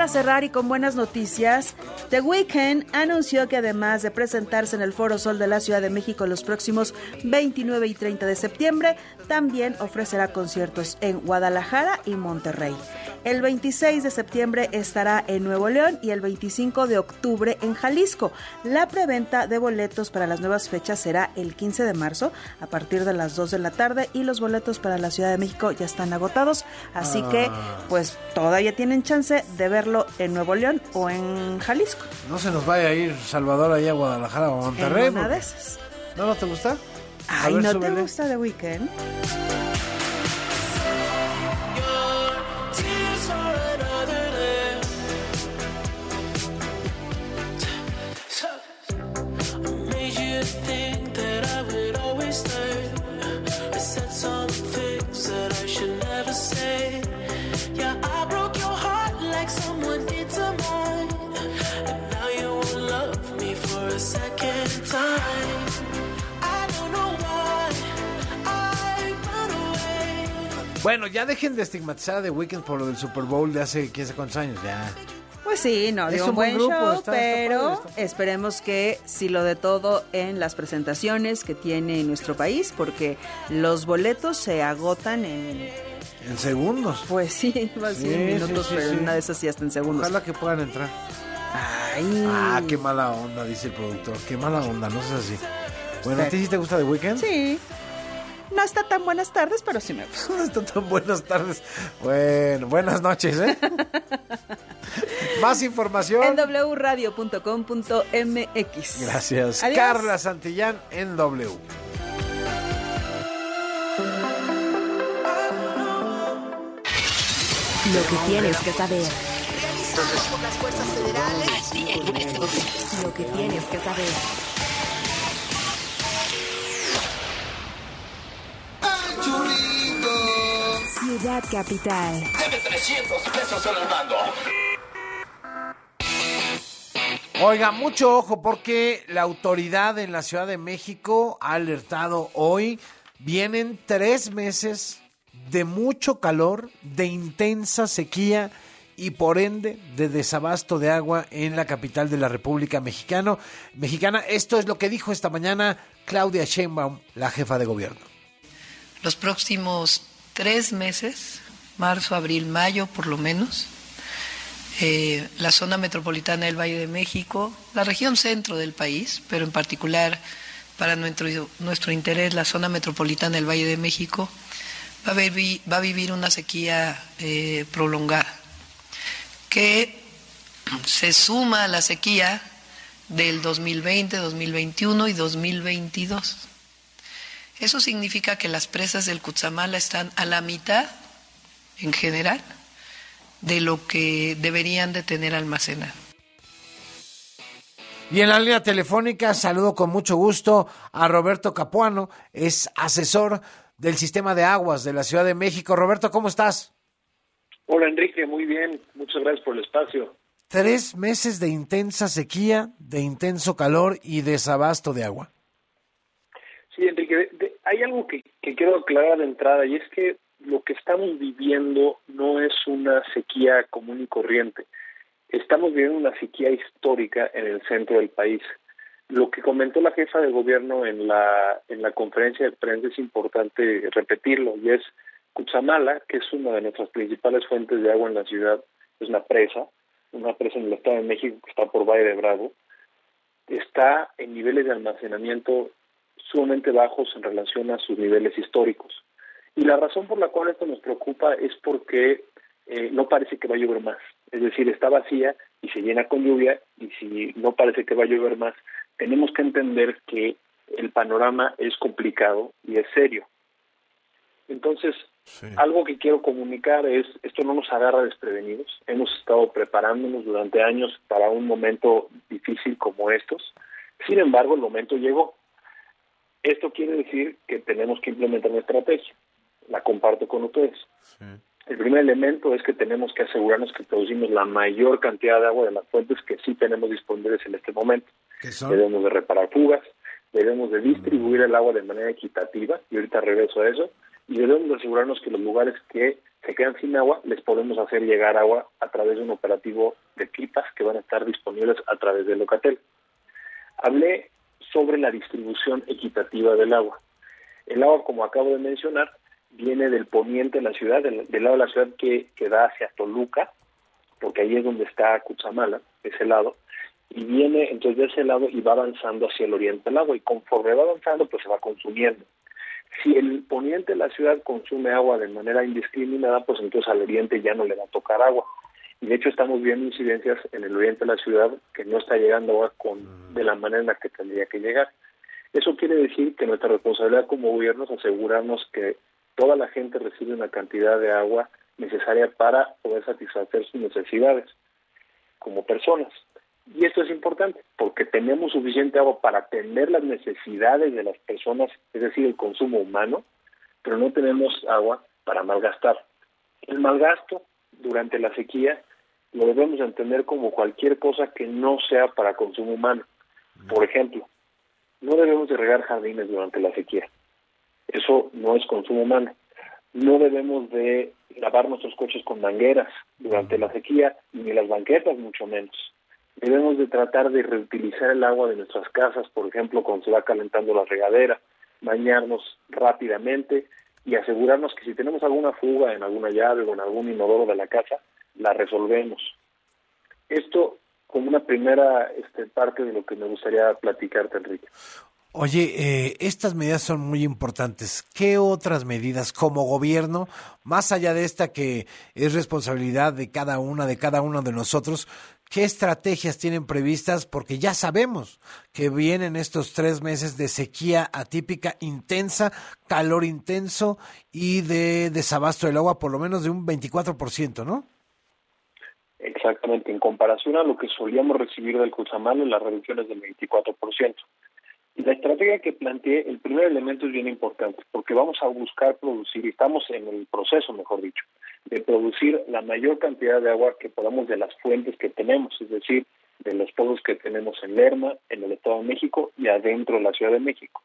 Para cerrar y con buenas noticias, The Weeknd anunció que además de presentarse en el Foro Sol de la Ciudad de México los próximos 29 y 30 de septiembre, también ofrecerá conciertos en Guadalajara y Monterrey. El 26 de septiembre estará en Nuevo León y el 25 de octubre en Jalisco. La preventa de boletos para las nuevas fechas será el 15 de marzo a partir de las 2 de la tarde y los boletos para la Ciudad de México ya están agotados, así que Ah. pues todavía tienen chance de verlo en Nuevo León o en Jalisco. No se nos vaya a ir Salvador allá a Guadalajara o a Monterrey. En una porque- de esas. ¿No, no te gusta? Ay, ¿no te gusta The Weeknd? Bueno, ya dejen de estigmatizar a The Weeknd por lo del Super Bowl de hace quién sabe cuántos años, ya. Pues sí, no, Es digo, un buen grupo, show, está- está pero padre, esperemos que si lo de todo en las presentaciones que tiene nuestro país, porque los boletos se agotan en... En segundos. Pues sí, ser Sí, en minutos, sí, pero en una de esas sí hasta en segundos. Ojalá que puedan entrar. Ay. Ah, qué mala onda, dice el productor. Qué mala onda, no es así. Bueno, ¿a ti sí te gusta The Weeknd? Sí. No está tan buenas tardes, pero sí me gusta. No está tan buenas tardes. Bueno, buenas noches, ¿eh? Más información. En wradio.com.mx. Gracias. Adiós. Carla Santillán en W. Lo que tienes que saber. por las fuerzas federales. Lo que tienes que saber. Ciudad Capital. Debe 300 pesos en el mando. Oiga, mucho ojo porque la autoridad en la Ciudad de México ha alertado hoy, vienen tres meses de mucho calor, de intensa sequía y por ende de desabasto de agua en la capital de la República Mexicano, Mexicana. Esto es lo que dijo esta mañana Claudia Sheinbaum, la jefa de gobierno. Los próximos tres meses, marzo, abril, mayo por lo menos, eh, la zona metropolitana del Valle de México, la región centro del país, pero en particular para nuestro, nuestro interés la zona metropolitana del Valle de México, va a, vivir, va a vivir una sequía eh, prolongada, que se suma a la sequía del 2020, 2021 y 2022. Eso significa que las presas del Cutzamala están a la mitad, en general, de lo que deberían de tener almacenado. Y en la línea telefónica saludo con mucho gusto a Roberto Capuano, es asesor del sistema de aguas de la Ciudad de México. Roberto, ¿cómo estás? Hola Enrique, muy bien, muchas gracias por el espacio. Tres meses de intensa sequía, de intenso calor y desabasto de agua. Sí, Enrique, algo que, quiero aclarar de entrada y es que lo que estamos viviendo no es una sequía común y corriente. Estamos viviendo una sequía histórica en el centro del país. Lo que comentó la jefa de gobierno en la, en la conferencia de prensa es importante repetirlo y es Cuchamala, que es una de nuestras principales fuentes de agua en la ciudad, es una presa, una presa en el Estado de México que está por Valle de Bravo, está en niveles de almacenamiento sumamente bajos en relación a sus niveles históricos. Y la razón por la cual esto nos preocupa es porque eh, no parece que va a llover más. Es decir, está vacía y se llena con lluvia y si no parece que va a llover más, tenemos que entender que el panorama es complicado y es serio. Entonces, sí. algo que quiero comunicar es, esto no nos agarra desprevenidos. Hemos estado preparándonos durante años para un momento difícil como estos. Sin embargo, el momento llegó. Esto quiere decir que tenemos que implementar una estrategia. La comparto con ustedes. Sí. El primer elemento es que tenemos que asegurarnos que producimos la mayor cantidad de agua de las fuentes que sí tenemos disponibles en este momento. Debemos de reparar fugas, debemos de distribuir el agua de manera equitativa, y ahorita regreso a eso, y debemos de asegurarnos que los lugares que se quedan sin agua les podemos hacer llegar agua a través de un operativo de pipas que van a estar disponibles a través del Locatel. Hablé sobre la distribución equitativa del agua. El agua, como acabo de mencionar, viene del poniente de la ciudad, del, lado de la ciudad que, que da hacia Toluca, porque ahí es donde está Cuchamala, ese lado, y viene entonces de ese lado y va avanzando hacia el oriente del agua, y conforme va avanzando, pues se va consumiendo. Si el poniente de la ciudad consume agua de manera indiscriminada, pues entonces al oriente ya no le va a tocar agua. Y de hecho estamos viendo incidencias en el oriente de la ciudad que no está llegando agua con, de la manera en la que tendría que llegar. Eso quiere decir que nuestra responsabilidad como gobierno es asegurarnos que toda la gente recibe una cantidad de agua necesaria para poder satisfacer sus necesidades como personas. Y esto es importante porque tenemos suficiente agua para atender las necesidades de las personas, es decir, el consumo humano, pero no tenemos agua para malgastar. El malgasto durante la sequía lo debemos entender como cualquier cosa que no sea para consumo humano. Por ejemplo, no debemos de regar jardines durante la sequía. Eso no es consumo humano. No debemos de lavar nuestros coches con mangueras durante la sequía, ni las banquetas mucho menos. Debemos de tratar de reutilizar el agua de nuestras casas, por ejemplo, cuando se va calentando la regadera, bañarnos rápidamente y asegurarnos que si tenemos alguna fuga en alguna llave o en algún inodoro de la casa, la resolvemos. Esto como una primera este, parte de lo que me gustaría platicarte, Enrique. Oye, eh, estas medidas son muy importantes. ¿Qué otras medidas como gobierno, más allá de esta que es responsabilidad de cada una, de cada uno de nosotros, qué estrategias tienen previstas? Porque ya sabemos que vienen estos tres meses de sequía atípica intensa, calor intenso y de desabasto del agua por lo menos de un 24%, ¿no? Exactamente, en comparación a lo que solíamos recibir del Cuchamalo, la reducción es del 24%. Y la estrategia que planteé, el primer elemento es bien importante, porque vamos a buscar producir, y estamos en el proceso, mejor dicho, de producir la mayor cantidad de agua que podamos de las fuentes que tenemos, es decir, de los pozos que tenemos en Lerma, en el Estado de México y adentro de la Ciudad de México.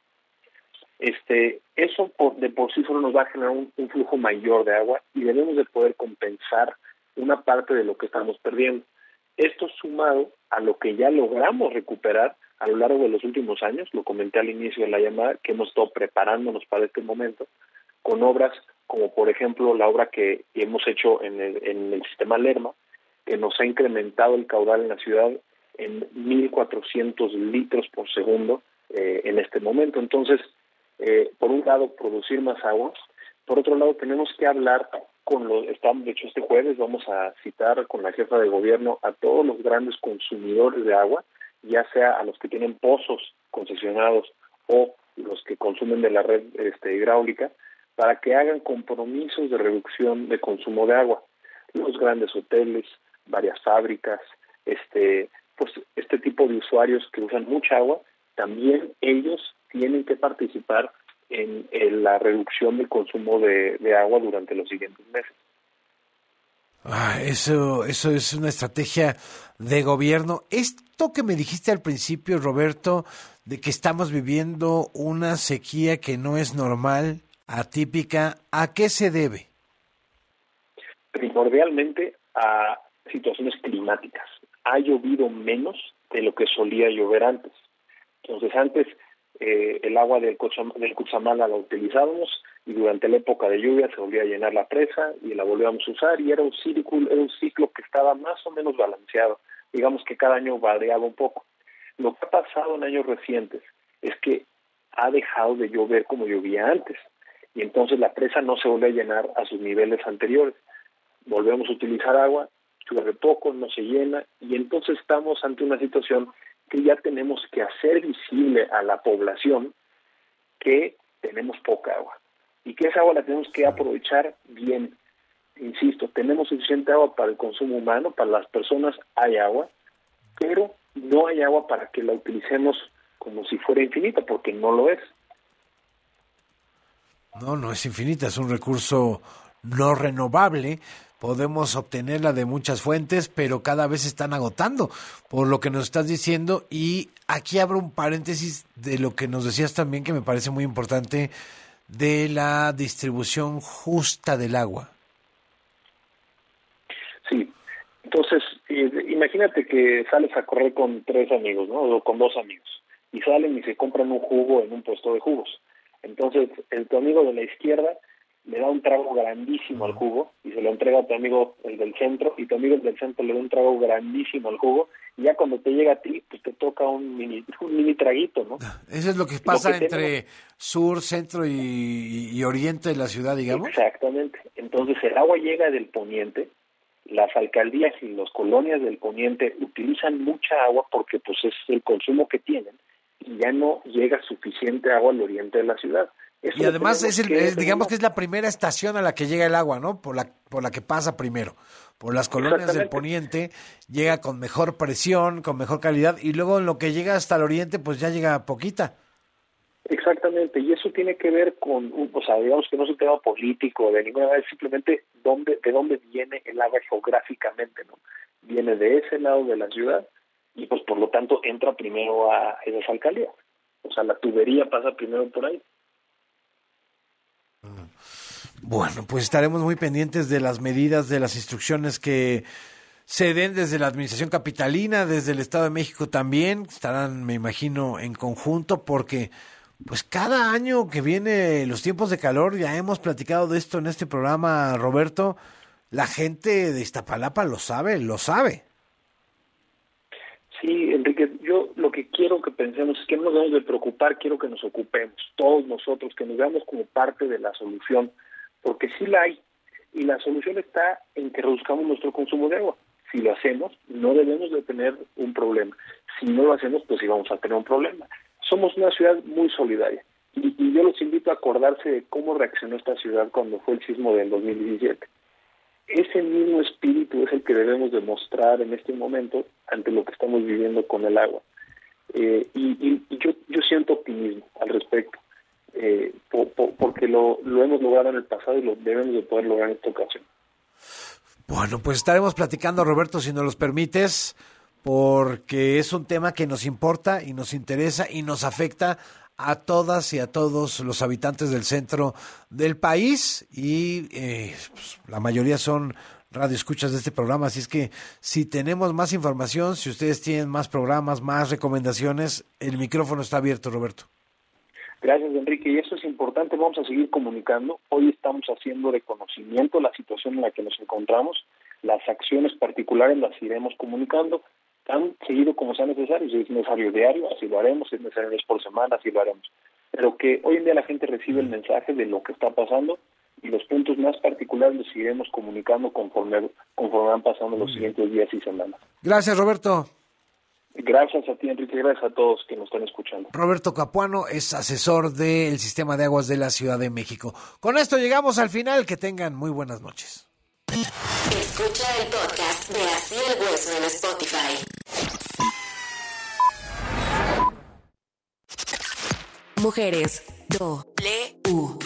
Este, eso por, de por sí solo nos va a generar un, un flujo mayor de agua y debemos de poder compensar una parte de lo que estamos perdiendo. Esto sumado a lo que ya logramos recuperar a lo largo de los últimos años, lo comenté al inicio de la llamada, que hemos estado preparándonos para este momento, con obras como por ejemplo la obra que hemos hecho en el, en el sistema Lerma, que nos ha incrementado el caudal en la ciudad en 1.400 litros por segundo eh, en este momento. Entonces, eh, por un lado, producir más agua, por otro lado, tenemos que hablar con los, estamos, de hecho este jueves vamos a citar con la jefa de gobierno a todos los grandes consumidores de agua, ya sea a los que tienen pozos concesionados o los que consumen de la red este, hidráulica, para que hagan compromisos de reducción de consumo de agua. Los grandes hoteles, varias fábricas, este, pues este tipo de usuarios que usan mucha agua, también ellos tienen que participar en, en la reducción del consumo de, de agua durante los siguientes meses. Ah, eso, eso es una estrategia de gobierno. Esto que me dijiste al principio, Roberto, de que estamos viviendo una sequía que no es normal, atípica, ¿a qué se debe? Primordialmente a situaciones climáticas. Ha llovido menos de lo que solía llover antes. Entonces antes eh, el agua del, Cuchamala la utilizábamos y durante la época de lluvia se volvía a llenar la presa y la volvíamos a usar y era un círculo, era un ciclo que estaba más o menos balanceado. Digamos que cada año variaba un poco. Lo que ha pasado en años recientes es que ha dejado de llover como llovía antes y entonces la presa no se vuelve a llenar a sus niveles anteriores. Volvemos a utilizar agua, llueve poco, no se llena y entonces estamos ante una situación que ya tenemos que hacer visible a la población que tenemos poca agua y que esa agua la tenemos que aprovechar bien. Insisto, tenemos suficiente agua para el consumo humano, para las personas hay agua, pero no hay agua para que la utilicemos como si fuera infinita, porque no lo es. No, no es infinita, es un recurso no renovable. Podemos obtenerla de muchas fuentes, pero cada vez se están agotando, por lo que nos estás diciendo. Y aquí abro un paréntesis de lo que nos decías también, que me parece muy importante, de la distribución justa del agua. Sí, entonces imagínate que sales a correr con tres amigos, ¿no? O con dos amigos, y salen y se compran un jugo en un puesto de jugos. Entonces, el tu amigo de la izquierda le da un trago grandísimo al jugo y se lo entrega a tu amigo el del centro y tu amigo el del centro le da un trago grandísimo al jugo y ya cuando te llega a ti pues te toca un mini un mini traguito no eso es lo que pasa lo que entre tenemos... sur centro y, y, oriente de la ciudad digamos. Exactamente. Entonces el agua llega del poniente las alcaldías y las colonias del poniente utilizan mucha agua porque pues es el consumo que tienen y ya no llega suficiente agua al oriente de la ciudad eso y además es, el, es, digamos que es la primera estación a la que llega el agua, ¿no? Por la por la que pasa primero. Por las colonias del poniente llega con mejor presión, con mejor calidad y luego en lo que llega hasta el oriente pues ya llega poquita. Exactamente, y eso tiene que ver con, o sea, digamos que no es un tema político de ninguna manera, es simplemente dónde, de dónde viene el agua geográficamente, ¿no? Viene de ese lado de la ciudad y pues por lo tanto entra primero a esas alcaldías. O sea, la tubería pasa primero por ahí. Bueno, pues estaremos muy pendientes de las medidas, de las instrucciones que se den desde la Administración Capitalina, desde el Estado de México también. Estarán, me imagino, en conjunto porque pues cada año que viene los tiempos de calor, ya hemos platicado de esto en este programa, Roberto, la gente de Iztapalapa lo sabe, lo sabe. Sí, Enrique, yo lo que quiero que pensemos es que no nos debemos de preocupar, quiero que nos ocupemos, todos nosotros, que nos veamos como parte de la solución porque sí la hay. Y la solución está en que reduzcamos nuestro consumo de agua. Si lo hacemos, no debemos de tener un problema. Si no lo hacemos, pues sí vamos a tener un problema. Somos una ciudad muy solidaria. Y, yo los invito a acordarse de cómo reaccionó esta ciudad cuando fue el sismo del 2017. Ese mismo espíritu es el que debemos demostrar en este momento ante lo que estamos viviendo con el agua. Eh, y, y, y yo, yo siento optimismo al respecto eh, por, por, porque lo, hemos logrado en el pasado y lo debemos de poder lograr en esta ocasión. Bueno, pues estaremos platicando, Roberto, si nos los permites, porque es un tema que nos importa y nos interesa y nos afecta a todas y a todos los habitantes del centro del país y eh, pues, la mayoría son radio escuchas de este programa. Así es que si tenemos más información, si ustedes tienen más programas, más recomendaciones, el micrófono está abierto, Roberto. Gracias, Enrique. Y eso es importante. Vamos a seguir comunicando. Hoy estamos haciendo de conocimiento la situación en la que nos encontramos. Las acciones particulares las iremos comunicando tan seguido como sea necesario. Si es necesario diario, así lo haremos. Si es necesario vez por semana, así lo haremos. Pero que hoy en día la gente recibe el mensaje de lo que está pasando y los puntos más particulares los iremos comunicando conforme, conforme van pasando los siguientes días y semanas. Gracias, Roberto. Gracias a ti, Enrique. Gracias a todos que nos están escuchando. Roberto Capuano es asesor del sistema de aguas de la Ciudad de México. Con esto llegamos al final. Que tengan muy buenas noches. Escucha el podcast de Así el Hueso en Spotify. Mujeres. Do. U.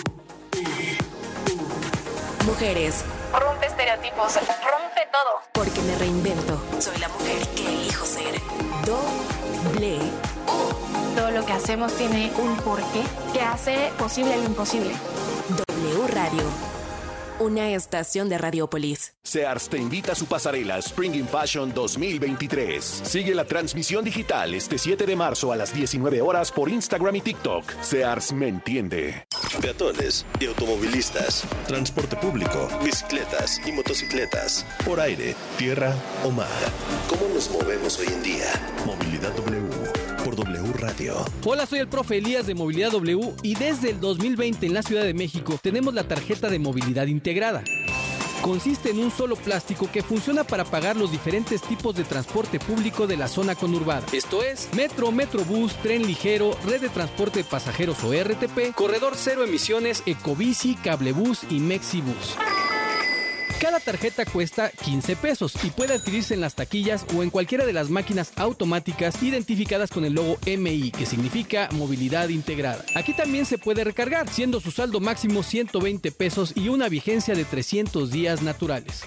Mujeres. Rompe estereotipos, rompe todo. Porque me reinvento. Soy la mujer que elijo ser. Doble. Todo lo que hacemos tiene un porqué que hace posible lo imposible. W Radio. Una estación de Radiopolis. Sears te invita a su pasarela Spring in Fashion 2023. Sigue la transmisión digital este 7 de marzo a las 19 horas por Instagram y TikTok. Sears me entiende. Peatones y automovilistas, transporte público, bicicletas y motocicletas, por aire, tierra o mar. ¿Cómo nos movemos hoy en día? Movilidad W Radio. Hola, soy el profe Elías de Movilidad W y desde el 2020 en la Ciudad de México tenemos la tarjeta de movilidad integrada. Consiste en un solo plástico que funciona para pagar los diferentes tipos de transporte público de la zona conurbada. Esto es metro, metrobús, tren ligero, red de transporte de pasajeros o RTP, corredor cero emisiones, ecobici, cablebús y mexibus. Cada tarjeta cuesta 15 pesos y puede adquirirse en las taquillas o en cualquiera de las máquinas automáticas identificadas con el logo MI, que significa movilidad integrada. Aquí también se puede recargar, siendo su saldo máximo 120 pesos y una vigencia de 300 días naturales.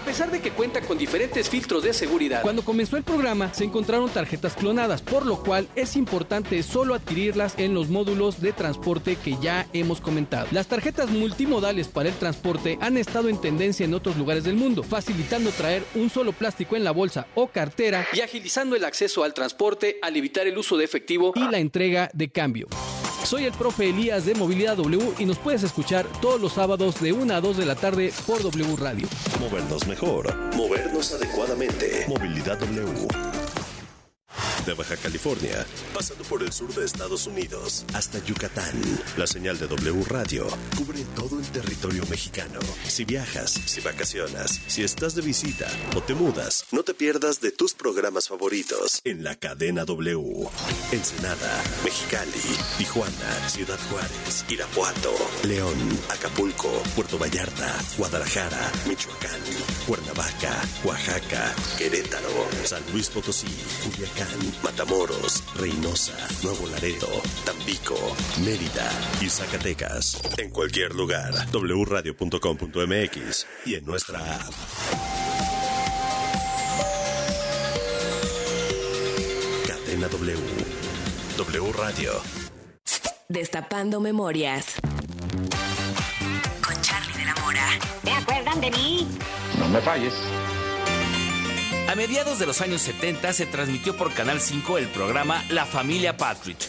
A pesar de que cuenta con diferentes filtros de seguridad, cuando comenzó el programa se encontraron tarjetas clonadas, por lo cual es importante solo adquirirlas en los módulos de transporte que ya hemos comentado. Las tarjetas multimodales para el transporte han estado en tendencia en otros lugares del mundo, facilitando traer un solo plástico en la bolsa o cartera y agilizando el acceso al transporte al evitar el uso de efectivo y la entrega de cambio. Soy el profe Elías de Movilidad W y nos puedes escuchar todos los sábados de 1 a 2 de la tarde por W Radio. Movernos mejor, movernos adecuadamente. Movilidad W. De Baja California, pasando por el sur de Estados Unidos hasta Yucatán. La señal de W Radio cubre todo el territorio mexicano. Si viajas, si vacacionas, si estás de visita o te mudas, no te pierdas de tus programas favoritos en la cadena W. Ensenada, Mexicali, Tijuana, Ciudad Juárez, Irapuato, León, Acapulco, Puerto Vallarta, Guadalajara, Michoacán, Cuernavaca, Oaxaca, Querétaro, San Luis Potosí, Culiacán, Matamoros, Reynosa, Nuevo Laredo, Tampico, Mérida y Zacatecas. En cualquier lugar, wradio.com.mx y en nuestra app. Cadena W. W Radio. Destapando memorias. Con Charlie de la Mora. ¿Te acuerdan de mí? No me falles. A mediados de los años 70 se transmitió por Canal 5 el programa La Familia Partridge.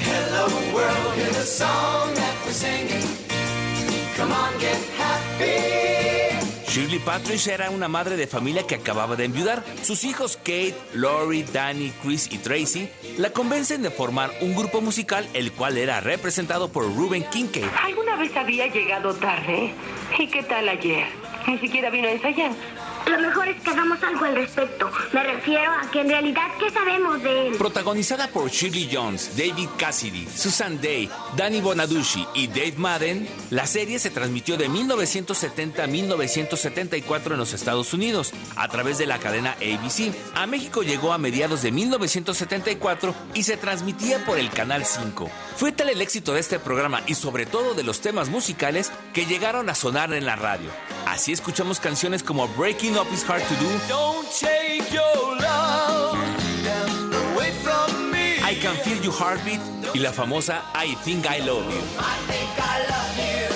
Hello world, hear the song that we're singing. Come on, get happy. Shirley Partridge era una madre de familia que acababa de enviudar. Sus hijos Kate, Lori, Danny, Chris y Tracy la convencen de formar un grupo musical el cual era representado por Ruben Kincaid. ¿Alguna vez había llegado tarde? ¿Y qué tal ayer? Ni siquiera vino a ensayar. Lo mejor es que hagamos algo al respecto. Me refiero a que en realidad, ¿qué sabemos de él? Protagonizada por Shirley Jones, David Cassidy, Susan Day, Danny Bonaducci y Dave Madden, la serie se transmitió de 1970 a 1974 en los Estados Unidos a través de la cadena ABC. A México llegó a mediados de 1974 y se transmitía por el Canal 5. Fue tal el éxito de este programa y sobre todo de los temas musicales que llegaron a sonar en la radio. Así escuchamos canciones como Breaking giving up is hard to do. Don't take your love away from me. I can feel your heartbeat y la famosa I think I love you. I think I love you.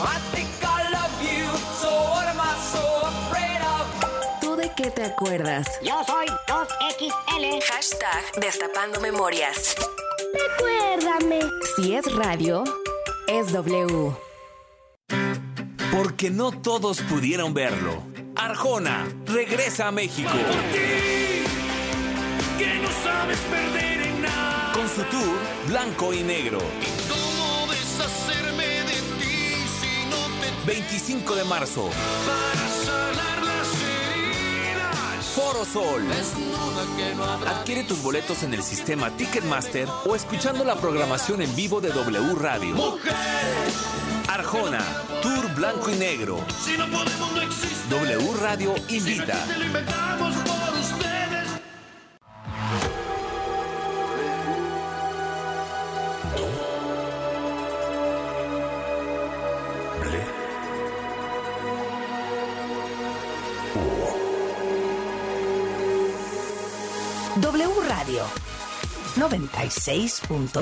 I think I love you. So what am I so afraid of? ¿Tú de qué te acuerdas? Yo soy 2XL. Hashtag Destapando Memorias. Recuérdame. Si es radio, es W. Porque no todos pudieron verlo. Arjona regresa a México. Que no sabes perder en nada. Con su tour Blanco y Negro. ¿Cómo deshacerme de ti si no te 25 de marzo. para? Foro Sol. Adquiere tus boletos en el sistema Ticketmaster o escuchando la programación en vivo de W Radio. Arjona, Tour Blanco y Negro. W Radio invita. 96.